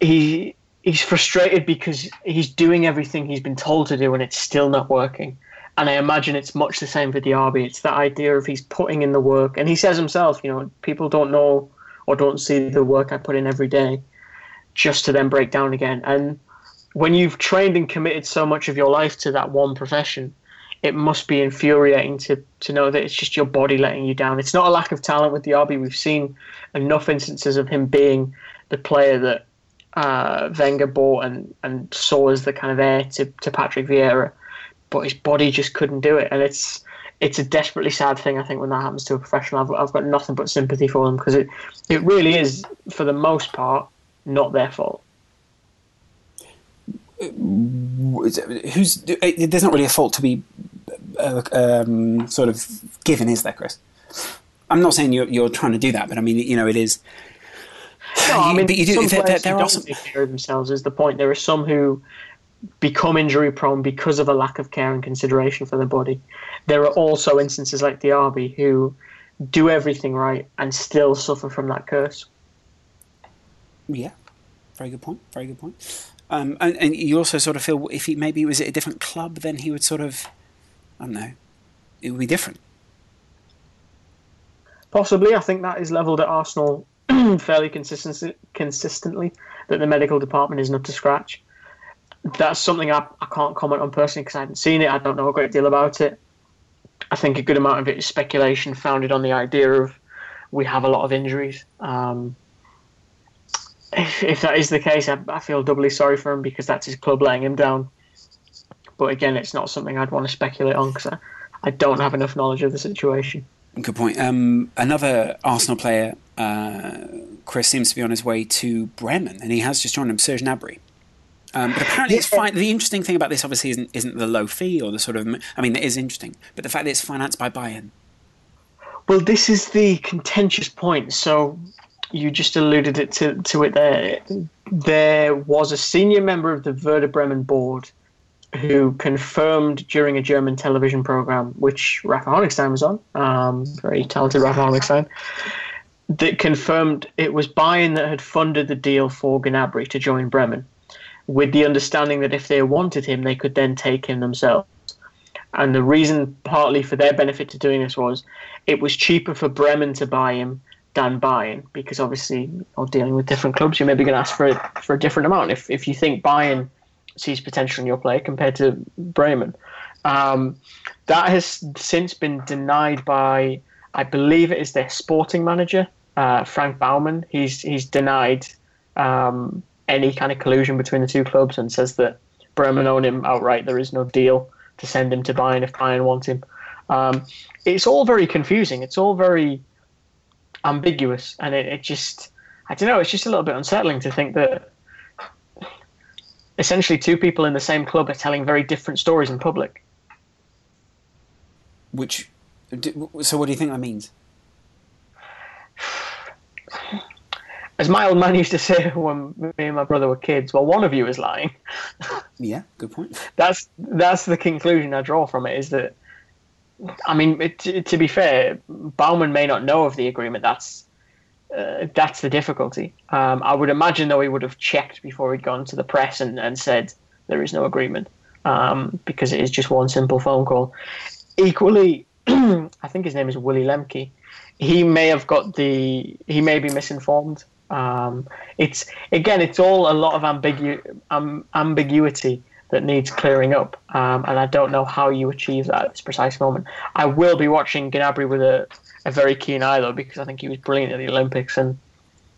S3: he he's frustrated because he's doing everything he's been told to do, and it's still not working. And I imagine it's much the same for Diaby. It's that idea of he's putting in the work, and he says himself, you know, people don't know or don't see the work I put in every day, just to then break down again. And when you've trained and committed so much of your life to that one profession, it must be infuriating to, to know that it's just your body letting you down. It's not a lack of talent with Diaby. We've seen enough instances of him being the player that uh, Wenger bought and, and saw as the kind of heir to, to Patrick Vieira, but his body just couldn't do it. And it's it's a desperately sad thing, I think, when that happens to a professional. I've, I've got nothing but sympathy for them because it, it really is, for the most part, not their fault.
S1: Who's there's not really a fault to be uh, um, sort of given, is there, Chris? I'm not saying you're, you're trying to do that, but I mean, you know, it is.
S3: No, I mean, but you do. There, there, there are some... take care of themselves is the point. There are some who become injury prone because of a lack of care and consideration for their body. There are also instances like the Diaby who do everything right and still suffer from that curse.
S1: Yeah, very good point. Very good point. Um, and, and, you also sort of feel if he maybe was at a different club, then he would sort of, I don't know, it would be different.
S3: Possibly, I think that is levelled at Arsenal [clears throat] fairly consistently, consistently that the medical department is not to scratch. That's something I, I can't comment on personally because I haven't seen it. I don't know a great deal about it. I think a good amount of it is speculation founded on the idea of we have a lot of injuries. Um, if, if, that is the case, I, I, feel doubly sorry for him because that's his club letting him down. But again, it's not something I'd want to speculate on because I, I don't have enough knowledge of the situation.
S1: Good point. Um, another Arsenal player, uh, Chris, seems to be on his way to Bremen, and he has just joined him, Serge Gnabry. Um, but apparently, it's fine. The interesting thing about this, obviously, isn't isn't the low fee or the sort of. I mean, it is interesting, but the fact that it's financed by Bayern.
S3: Well, this is the contentious point. So, you just alluded it to, to it there. There was a senior member of the Werder Bremen board who confirmed during a German television program, which Rafa Honigstein was on, um, very talented Rafa Honigstein, that confirmed it was Bayern that had funded the deal for Gnabry to join Bremen with the understanding that if they wanted him, they could then take him themselves. And the reason, partly for their benefit to doing this, was it was cheaper for Bremen to buy him than Bayern, because obviously, or dealing with different clubs, you're maybe going to ask for a, for a different amount. If if you think Bayern sees potential in your play compared to Bremen, um, that has since been denied by, I believe it is their sporting manager, uh, Frank Baumann. He's he's denied um, any kind of collusion between the two clubs and says that Bremen own him outright. There is no deal to send him to Bayern if Bayern want him. Um, it's all very confusing. It's all very ambiguous, and it, it just I don't know. It's just a little bit unsettling to think that essentially two people in the same club are telling very different stories in public.
S1: Which, so what do you think that means?
S3: as my old man used to say [laughs] when me and my brother were kids, well, one of you is lying.
S1: yeah, good point. [laughs]
S3: That's that's the conclusion I draw from it. Is that, I mean, to be fair, Baumann may not know of the agreement. That's uh, that's the difficulty. Um, I would imagine, though, he would have checked before he'd gone to the press and, and said there is no agreement um, because it is just one simple phone call. Equally, [clears throat] I think his name is Willi Lemke. He may have got the he may be misinformed um, it's again, it's all a lot of ambigu- ambiguity that needs clearing up, um, and I don't know how you achieve that at this precise moment. I will be watching Gnabry with a, a very keen eye though, because I think he was brilliant at the Olympics, and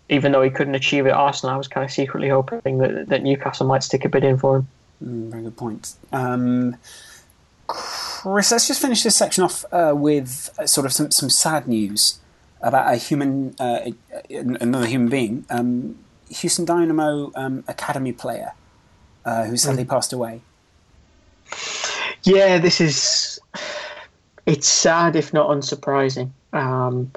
S3: even though he couldn't achieve it at Arsenal, I was kind of secretly hoping that, that Newcastle might stick a bid in for him.
S1: Mm, very good point. Um, Chris, let's just finish this section off uh, with uh, sort of some, some sad news about a human, uh, another human being, um, Houston Dynamo um, academy player uh, who sadly mm. passed away.
S3: Yeah, this is. It's sad, if not unsurprising, um,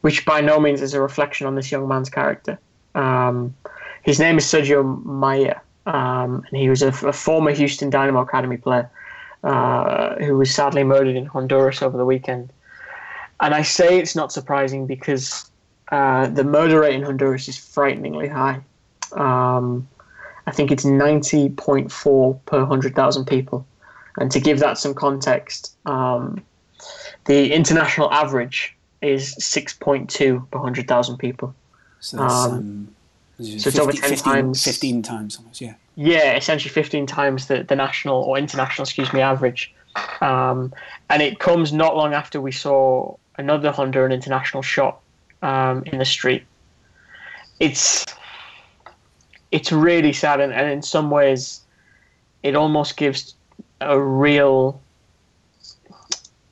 S3: which by no means is a reflection on this young man's character. Um, his name is Sergio Mayer, um, and he was a, a, former Houston Dynamo academy player uh, who was sadly murdered in Honduras over the weekend. and I say it's not surprising because uh, the murder rate in Honduras is frighteningly high. Um, I think it's 90.4 per 100,000 people. And to give that some context, um, the international average is 6.2 per 100,000 people.
S1: So that's
S3: Um,
S1: um,
S3: so it's over 10
S1: 15,
S3: times.
S1: 15 times almost, yeah.
S3: Yeah, essentially 15 times the, the national or international, excuse me, average. Um, and it comes not long after we saw another Honduran international shot um, in the street. It's it's really sad, and, and in some ways, it almost gives a real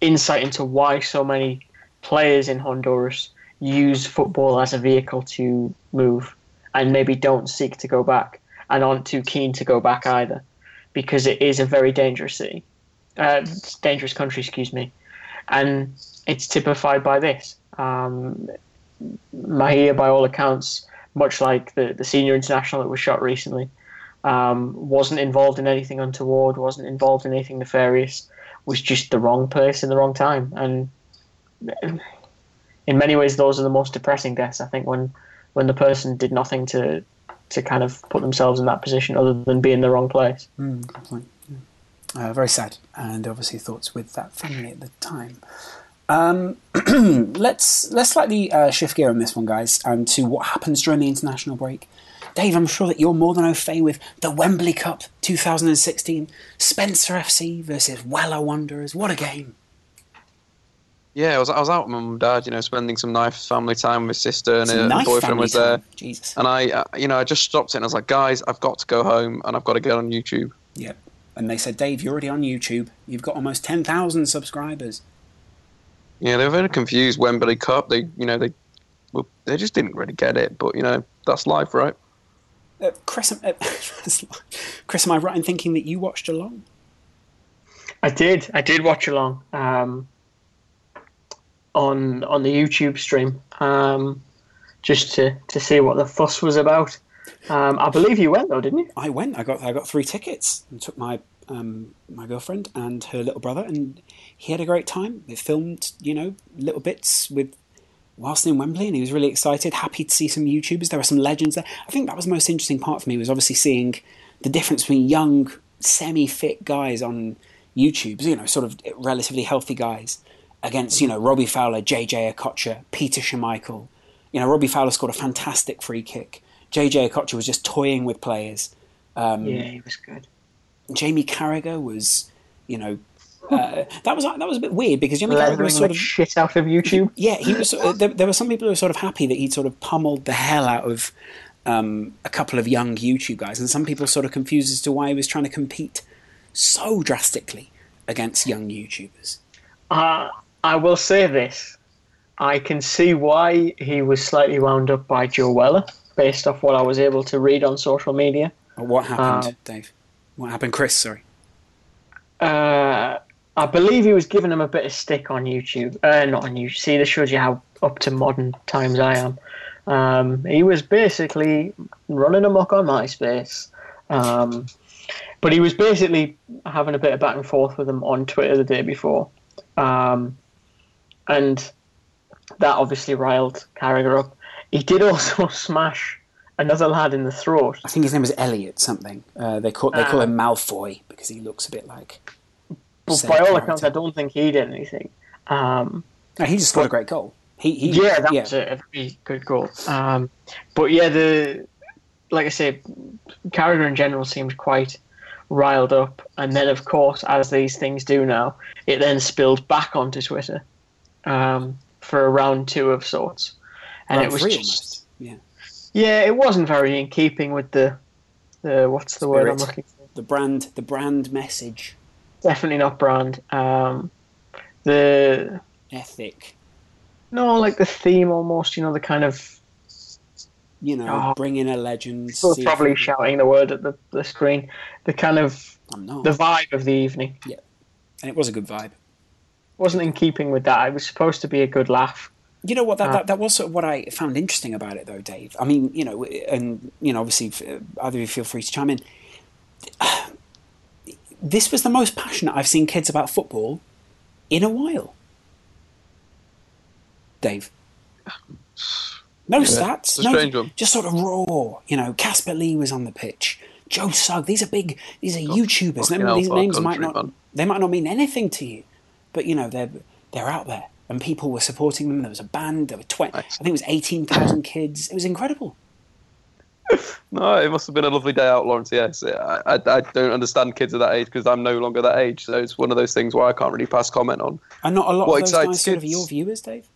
S3: insight into why so many players in Honduras use football as a vehicle to move and maybe don't seek to go back and aren't too keen to go back either because it is a very dangerous city, uh, dangerous country, excuse me. And it's typified by this. Um, Mahia, by all accounts, much like the, the senior international that was shot recently, um, wasn't involved in anything untoward, wasn't involved in anything nefarious, was just the wrong place in the wrong time. And in many ways, those are the most depressing deaths. I think when when the person did nothing to to kind of put themselves in that position other than be in the wrong place.
S1: Mm. Uh, very sad, and obviously thoughts with that family at the time. Um, [clears throat] let's let's slightly uh, shift gear on this one, guys, and to what happens during the international break. Dave, I'm sure that you're more than au fait with the Wembley Cup 2016, Spencer FC versus Weller Wanderers. What a game!
S2: Yeah, I was I was out with my mum and dad, you know, spending some nice family time with my sister and her
S1: nice
S2: boyfriend was there.
S1: time. Jesus.
S2: And I, uh, you know, I just stopped it and I was like, guys, I've got to go home and I've got to get on YouTube.
S1: Yep. And they said, Dave, you're already on YouTube. You've got almost 10,000 subscribers.
S2: Yeah, they were very confused. Wembley Cup, they, you know, they, well, they just didn't really get it. But you know, that's life, right?
S1: Uh, Chris, uh, [laughs] Chris, am I right in thinking that you watched along?
S3: I did. I did watch along um, on on the YouTube stream um, just to, to see what the fuss was about. Um, I believe you went though, didn't you?
S1: I went. I got I got three tickets and took my um, my girlfriend and her little brother, and he had a great time. They filmed, you know, little bits with whilst in Wembley, and he was really excited, happy to see some YouTubers. There were some legends there. I think that was the most interesting part for me was obviously seeing the difference between young, semi-fit guys on YouTube, you know, sort of relatively healthy guys, against you know Robbie Fowler, JJ Okocha, Peter Schmeichel. You know, Robbie Fowler scored a fantastic free kick. JJ Okocha was just toying with players. Um,
S3: Yeah, he was good.
S1: Jamie Carragher was, you know, uh, that was that was a bit weird because Jamie Carragher was sort of
S3: shit out of YouTube. [laughs]
S1: yeah he was. Uh, there, there were some people who were sort of happy that he'd sort of pummeled the hell out of um, a couple of young YouTube guys, and some people sort of confused as to why he was trying to compete so drastically against young YouTubers.
S3: Uh, I will say this. I can see why he was slightly wound up by Joe Weller, based off what I was able to read on social media.
S1: Uh, What happened,
S3: Um,
S1: Dave? What happened, Chris? Sorry.
S3: Uh, I believe he was giving him a bit of stick on YouTube. Uh, not on YouTube. See, this shows you how up to modern times I am. Um, he was basically running amok on MySpace. Um, but he was basically having a bit of back and forth with him on Twitter the day before. Um, and that obviously riled Carragher up. He did [laughs] also smash another lad in the throat.
S1: I think his name was Elliot something. Uh, they call they call him Malfoy because he looks a bit like.
S3: But by all accounts, I don't think he did anything. Um,
S1: No, he just scored a great goal. He, he
S3: yeah, that
S1: yeah.
S3: was a, very good goal. Um, but yeah, the like I say, Carragher in general seemed quite riled up, and then of course, as these things do now, it then spilled back onto Twitter um, for a round two of sorts, and
S1: Round
S3: it was just
S1: almost. Yeah.
S3: Yeah, it wasn't very in keeping with the the what's the word I'm looking for?
S1: The brand the brand message
S3: Definitely not brand. Um, the
S1: ethic.
S3: no, like the theme almost. You know, the kind of
S1: You know,
S3: Oh.
S1: bring in a legend.
S3: Probably shouting the word at the, the screen. The kind of
S1: I'm not.
S3: the vibe of the evening Yeah,
S1: and it was a good vibe.
S3: wasn't in keeping with that. It was supposed to be a good laugh.
S1: You know what? That,
S3: Ah.
S1: that, that was sort of what I found interesting about it, though, Dave. I mean, you know, and you know, obviously, uh, either of you feel free to chime in. [sighs] This was the most passionate I've seen kids about football in a while. Dave? No stats. no. Just sort of raw. You know, Casper Lee was on the pitch. Joe Sugg. These are big. These are YouTubers. Them- these names might not.
S2: man.
S1: They might not mean anything to you, but you know they're they're out there, and people were supporting them. There was a band. There were twenty. I think it was eighteen thousand kids. It was incredible. [laughs]
S2: No, it must have been a lovely day out, Laurence. Yes, I, I, I don't understand kids of that age because I'm no longer that age. So it's one of those things where I can't really pass comment on.
S1: And not a lot
S2: What
S1: of those guys sort of your viewers, Dave.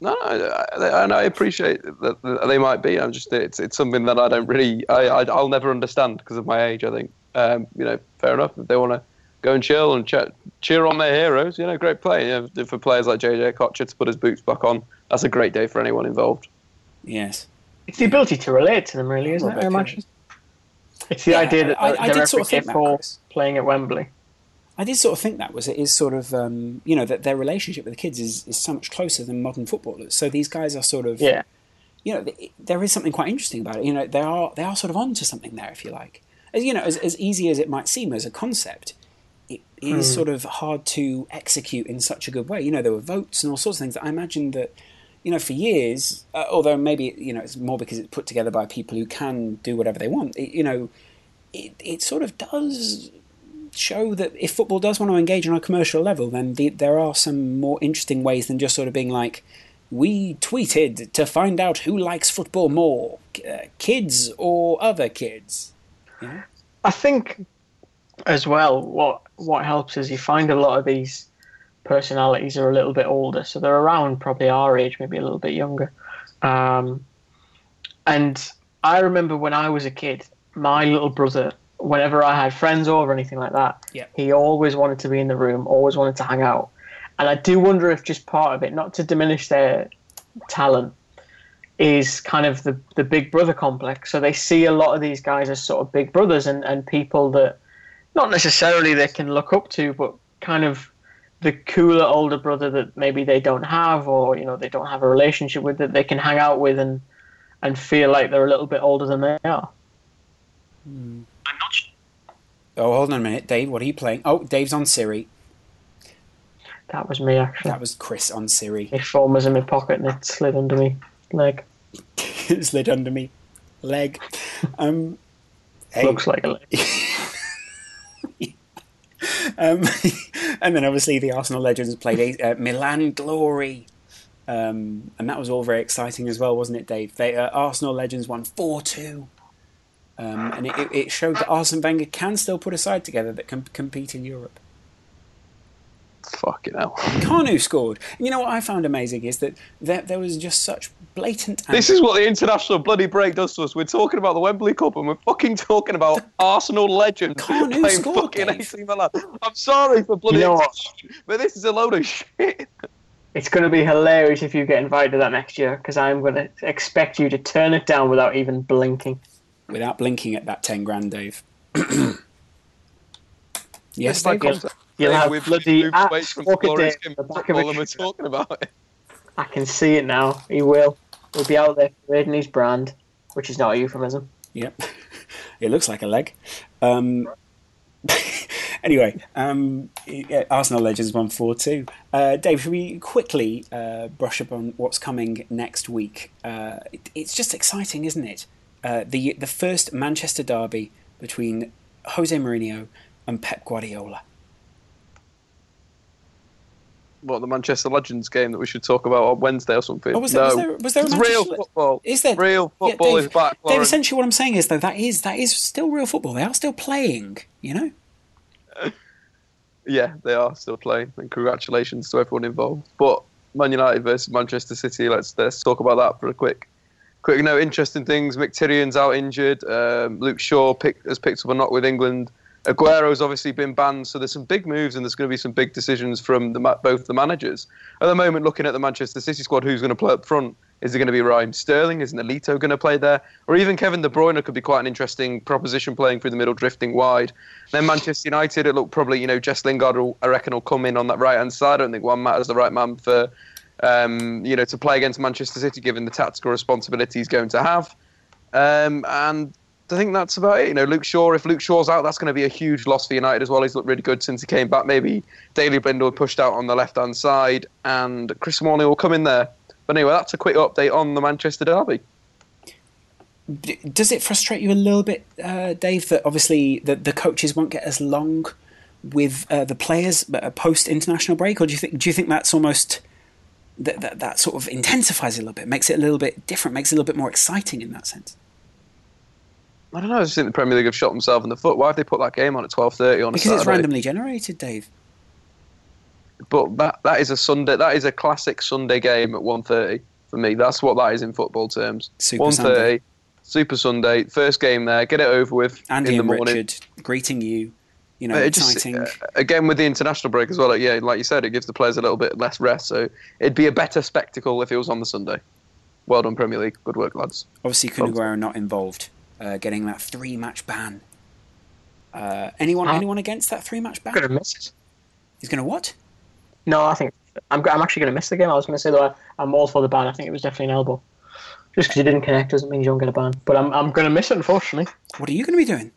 S2: No, no, I, and I appreciate that they might be. I'm just it's it's something that I don't really I, I I'll never understand because of my age. I think um, you know fair enough if they want to go and chill and cheer, cheer on their heroes. You know, great play. You know, for players like JJ Okocha to put his boots back on, that's a great day for anyone involved.
S1: Yes.
S3: It's the ability to relate to them, really, isn't
S1: Well,
S3: it? I
S1: okay.
S3: imagine. It's the
S1: Yeah,
S3: idea that
S1: I-
S3: they're,
S1: I
S3: they're
S1: did sort of think that,
S3: for playing at Wembley.
S1: I did sort of think that was it is sort of um, you know that their relationship with the kids is, is so much closer than modern footballers. So these guys are sort of
S3: Yeah.
S1: you know there is something quite interesting about it. You know they are they are sort of onto something there if you like. As you know as, as easy as it might seem as a concept, is sort of hard to execute in such a good way. You know there were votes and all sorts of things. I imagine that you know for years, uh, although maybe you know it's more because it's put together by people who can do whatever they want. It, you know it, it sort of does show that if football does want to engage on a commercial level, then the, there are some more interesting ways than just sort of being like, we tweeted to find out who likes football more, uh, kids or other kids.
S3: I think as well, what what helps is you find a lot of these personalities are a little bit older, so they're around probably our age, maybe a little bit younger. Um, and I remember when I was a kid, my little brother, whenever I had friends over or anything like that,
S1: Yeah.
S3: he always wanted to be in the room, always wanted to hang out. And I do wonder if just part of it, not to diminish their talent, is kind of the, the big brother complex. So they see a lot of these guys as sort of big brothers and, and people that not necessarily they can look up to, but kind of the cooler older brother that maybe they don't have or, you know, they don't have a relationship with that they can hang out with and and feel like they're a little bit older than they are.
S1: Oh, hold on a minute, Dave. What are you playing? Oh, Dave's on Siri.
S3: That was me actually.
S1: That was Chris on Siri.
S3: My phone was in my pocket and it slid under me leg.
S1: it [laughs] Slid under me leg. Um, [laughs] hey.
S3: Looks like a leg. [laughs] [laughs]
S1: Um, [laughs] and then obviously the Arsenal legends played uh, Milan Glorie. Um, and that was all very exciting as well, wasn't it, Dave? They, uh, Arsenal legends won 4 2. Um, and it, it- it showed that Arsene Wenger can still put a side together that can compete in Europe.
S2: Fucking hell.
S1: Kanu scored. And you know what I found amazing is that there, there was just such blatant.
S2: This is what the international bloody break does to us. We're talking about the Wembley Cup and we're fucking talking about Arsenal legend
S1: Kanu
S2: playing
S1: scored,
S2: fucking AC Milan. I'm sorry for bloody
S3: You know
S2: but this is a load of shit.
S3: It's going to be hilarious if you get invited to that next year because I'm going to expect you to turn it down without even blinking.
S1: without blinking at that 10 grand, Dave. [clears throat] yes,
S2: By
S1: Dave?
S2: Concept.
S3: You'll
S2: Hey,
S3: have
S2: we've
S3: bloody
S2: moved away from
S3: Walker
S2: glorious
S3: Day
S2: game
S3: the back of
S2: football
S3: his
S2: and we're talking about it.
S3: I can see it now. He will. He'll be out there parading his brand, which is not a euphemism.
S1: Yep. [laughs] it looks like a leg. Um, [laughs] anyway, um, yeah, Arsenal Legends won 4 2. Uh, Dave, should we quickly uh, brush up on what's coming next week? Uh, it, it's just exciting, isn't it? Uh, the, the first Manchester derby between Jose Mourinho and Pep Guardiola.
S2: What, the Manchester Legends game that we should talk about on Wednesday or something?
S1: Oh, was there,
S2: no.
S1: was there, was there a
S2: it's
S1: Manchester
S2: real football.
S1: Is there
S2: Real
S1: Yeah,
S2: football
S1: Dave,
S2: is back.
S1: Dave, essentially, what I'm saying is though that is that is still real football. They are still playing. You know. [laughs]
S2: Yeah, they are still playing, and congratulations to everyone involved. But Man United versus Manchester City. Let's let's talk about that for a quick, quick note. Interesting things. Mkhitaryan's out injured. Um, Luke Shaw pick, has picked up a knock with England. Aguero's obviously been banned, so there's some big moves and there's going to be some big decisions from the, both the managers. At the moment, looking at the Manchester City squad, who's going to play up front? Is it going to be Raheem Sterling? Is Nolito going to play there? Or even Kevin De Bruyne could be quite an interesting proposition playing through the middle, drifting wide. Then Manchester United, it looked probably, you know, Jess Lingard, will, I reckon, will come in on that right hand side. I don't think Juan Mata is the right man for, um, you know, to play against Manchester City, given the tactical responsibility he's going to have. Um, and I think that's about it. You know, Luke Shaw. If Luke Shaw's out, that's going to be a huge loss for United as well. He's looked really good since he came back. Maybe Daley Blind pushed out on the left hand side, and Chris Morley will come in there. But anyway, that's a quick update on the Manchester derby.
S1: Does it frustrate you a little bit, uh, Dave, that obviously the, the coaches won't get as long with uh, the players uh, post international break, or do you think do you think that's almost that, that that sort of intensifies it a little bit, makes it a little bit different, makes it a little bit more exciting in that sense?
S2: I don't know. I just think the Premier League have shot themselves in the foot. Why have they put that game on at twelve thirty on
S1: because
S2: a Saturday?
S1: it's randomly generated, Dave.
S2: But that that is a Sunday. That is a classic Sunday game at 1.30 for me. That's what that is in football terms.
S1: Super
S2: 1.30,
S1: Sunday.
S2: Super Sunday, first game there. Get it over with
S1: Andy
S2: in the
S1: and
S2: morning.
S1: Richard greeting you, you know,
S2: it just-
S1: exciting.
S2: uh, again with the international break as well. Like, yeah, like you said, it gives the players a little bit less rest. So it'd be a better spectacle if it was on the Sunday. Well done, Premier League. Good work, lads.
S1: Obviously, Kun Aguero not involved, uh, getting that three match ban. Uh, anyone
S3: Huh?
S1: anyone against that three match ban?
S3: I'm gonna miss it.
S1: He's going to what?
S3: No, I think I'm. I'm actually gonna miss the game. I was gonna say though, I, I'm all for the ban. I think it was definitely an elbow. Just because you didn't connect doesn't mean you don't get a ban. But I'm. I'm gonna miss it unfortunately.
S1: What are you going to be doing?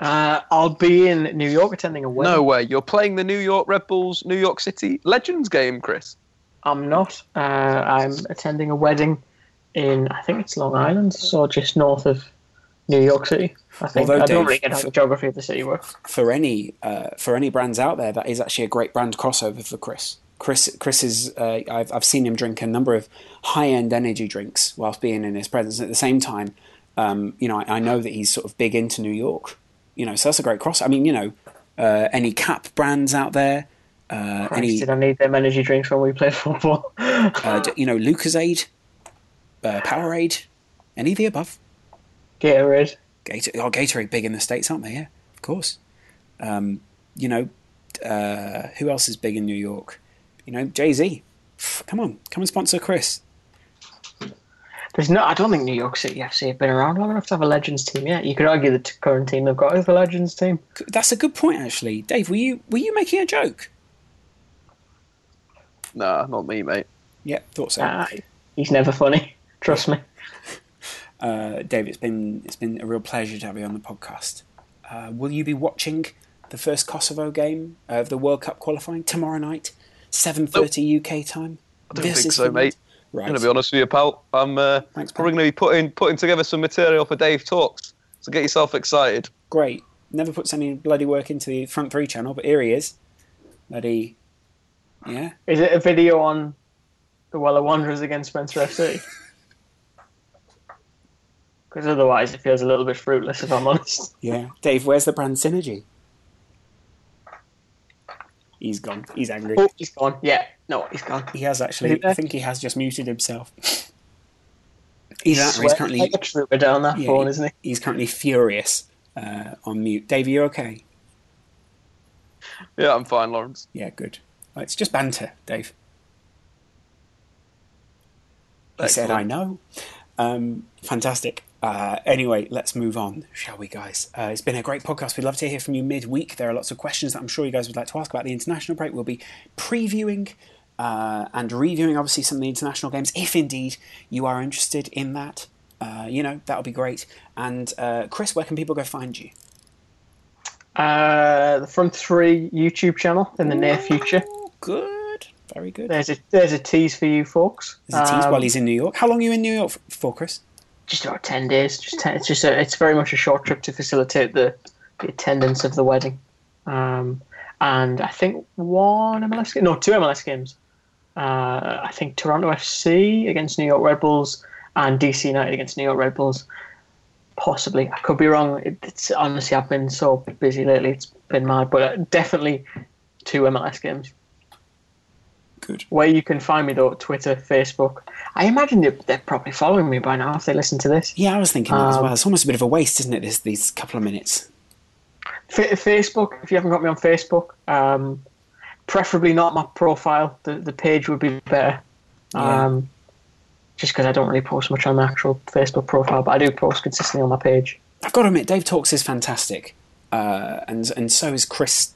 S3: Uh, I'll be in New York attending a wedding.
S2: No way. You're playing the New York Red Bulls New York City Legends game, Chris.
S3: I'm not. Uh, I'm attending a wedding in I think it's Long Island, so just north of New York City. I think
S1: Although,
S3: I don't
S1: Dave,
S3: really get how the geography of the city works.
S1: For any uh, for any brands out there, that is actually a great brand crossover for Chris. Chris Chris is uh, I've I've seen him drink a number of high end energy drinks whilst being in his presence. At the same time, um, you know, I, I know that he's sort of big into New York. You know, so that's a great cross. I mean, you know, uh, any cap brands out there, uh,
S3: Christ,
S1: any
S3: did I need them energy drinks when we played [laughs] football?
S1: uh, you know, Lucozade, uh, Powerade, any of the above.
S3: Gatorade.
S1: Gator, oh, Gatorade big in the states, aren't they? Yeah, of course. Um, you know, uh, who else is big in New York? You know, Jay Z. Come on, come and sponsor Chris.
S3: There's no. I don't think New York City FC have been around long enough to have a Legends team yet. You could argue the t- current team they've got is the Legends team.
S1: That's a good point, actually. Dave, were you were you making a joke?
S2: Nah, not me, mate.
S1: Yeah, thought so.
S3: Ah, he's never funny. [laughs] Trust me.
S1: Uh, Dave, it's been it's been a real pleasure to have you on the podcast. Uh, will you be watching the first Kosovo game of the World Cup qualifying tomorrow night, seven thirty UK time?
S2: I don't think so, mate.
S1: Right.
S2: I'm going to be honest with you, pal. I'm uh,
S1: Thanks,
S2: probably going to be putting putting together some material for Dave Talks. So get yourself excited.
S1: Great. Never puts any bloody work into the front three channel, but here he is. Bloody, yeah.
S3: Is it a video on the Weller Wanderers against Spencer FC? [laughs] Because otherwise, it feels a little bit fruitless, if I'm honest. [laughs]
S1: Yeah. Dave, where's the brand synergy? He's gone. He's angry.
S3: Oh, he's gone. Yeah, no, he's gone.
S1: He has actually. I think he has just muted himself. Either [laughs] that he's
S3: Sweating
S1: currently.
S3: like a trooper down that
S1: yeah,
S3: phone, isn't he?
S1: He's currently furious uh, on mute. Dave, are you okay?
S2: Yeah, I'm fine, Laurence.
S1: Yeah, good. Well, It's just banter, Dave. He said, I know. Um, fantastic. Uh, anyway, let's move on, shall we, guys? Uh, it's been a great podcast. We'd love to hear from you midweek. There are lots of questions that I'm sure you guys would like to ask about the international break. We'll be previewing uh, and reviewing, obviously, some of the international games, if indeed you are interested in that. Uh, you know, that'll be great. And uh, Chris, where can people go find you?
S3: Uh, the Front Three YouTube channel in the near future.
S1: Good. Very good.
S3: There's a there's a tease for you folks.
S1: There's a tease
S3: Um,
S1: while he's in New York. How long are you in New York for, Chris?
S3: Just about ten days. Just ten, it's just a, it's very much a short trip to facilitate the, the attendance of the wedding, um, and I think one MLS game, no, two MLS games. Uh, I think Toronto FC against New York Red Bulls and DC United against New York Red Bulls. Possibly, I could be wrong. It, it's honestly I've been so busy lately; it's been mad. But uh, definitely two MLS games.
S1: Good.
S3: Where you can find me though, Twitter, Facebook. I imagine they're, they're probably following me by now if they listen to this.
S1: Yeah, I was thinking that as
S3: Um,
S1: well. It's almost a bit of a waste, isn't it? This these couple of minutes.
S3: Fa Facebook, if you haven't got me on Facebook, um, preferably not my profile. The the page would be better.
S1: Yeah.
S3: Um, just because I don't really post much on my actual Facebook profile, but I do post consistently on my page.
S1: I've got to admit, Dave Talks is fantastic, uh, and and so is Chris.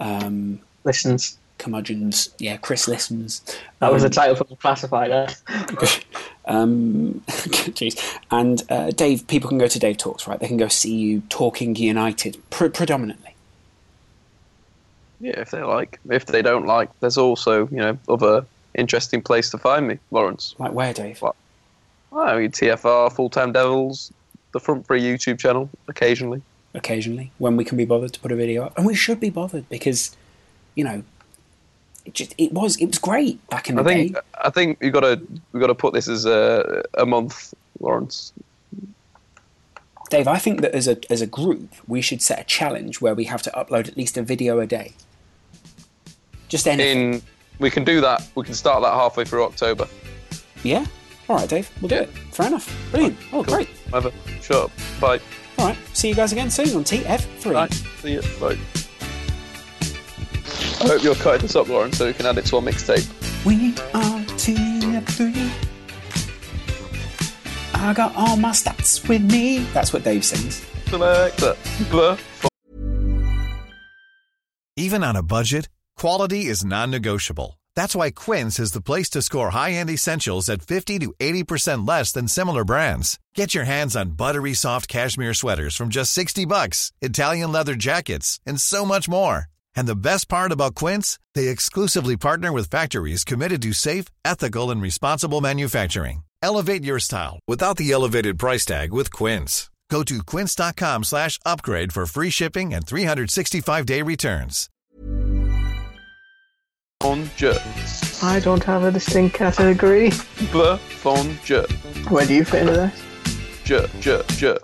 S1: Um,
S3: Listens.
S1: Curmudgeons, yeah, Chris listens.
S3: That was the
S1: Um,
S3: title for the classified. Uh, [laughs]
S1: Um, [laughs] jeez. And uh, Dave, people can go to Dave Talks, right? They can go see you talking United pr- predominantly.
S2: Yeah, if they like. If they don't like, there's also you know other interesting place to find me, Laurence.
S1: Like where, Dave?
S2: What? I mean, TFR, Full Time Devils, the Front Free YouTube channel, occasionally.
S1: Occasionally, when we can be bothered to put a video up, and we should be bothered because, you know, it just it was it was great back in the
S2: I think
S1: day.
S2: I think you got to we got to put this as a a month, Laurence.
S1: Dave, I think that as a as a group, we should set a challenge where we have to upload at least a video a day. Just anything.
S2: In we can do that. We can start that halfway through October.
S1: Yeah. All right, Dave. We'll do
S2: Yeah.
S1: it. Fair enough. Brilliant. Oh,
S2: Cool.
S1: great.
S2: Whatever. Shut up. Bye.
S1: All right. See you guys again soon on TF3.
S2: Bye. See you. Bye. I hope you're cutting this up, Lauren, so we can add it to our mixtape.
S1: We are TF3. I got all my stats with me. That's what Dave sings.
S2: Select that. Blah.
S5: Even on a budget, quality is non-negotiable. That's why Quince is the place to score high-end essentials at 50 to 80% less than similar brands. Get your hands on buttery soft cashmere sweaters from just 60 bucks, Italian leather jackets, and so much more. And the best part about Quince, they exclusively partner with factories committed to safe, ethical, and responsible manufacturing. Elevate your style without the elevated price tag with Quince. Go to quince.com slash upgrade for free shipping and 365-day returns.
S2: On je.
S3: I don't have a distinct category.
S2: Blah. Fon je.
S3: Where do you fit into this?
S2: Je. Je. Je.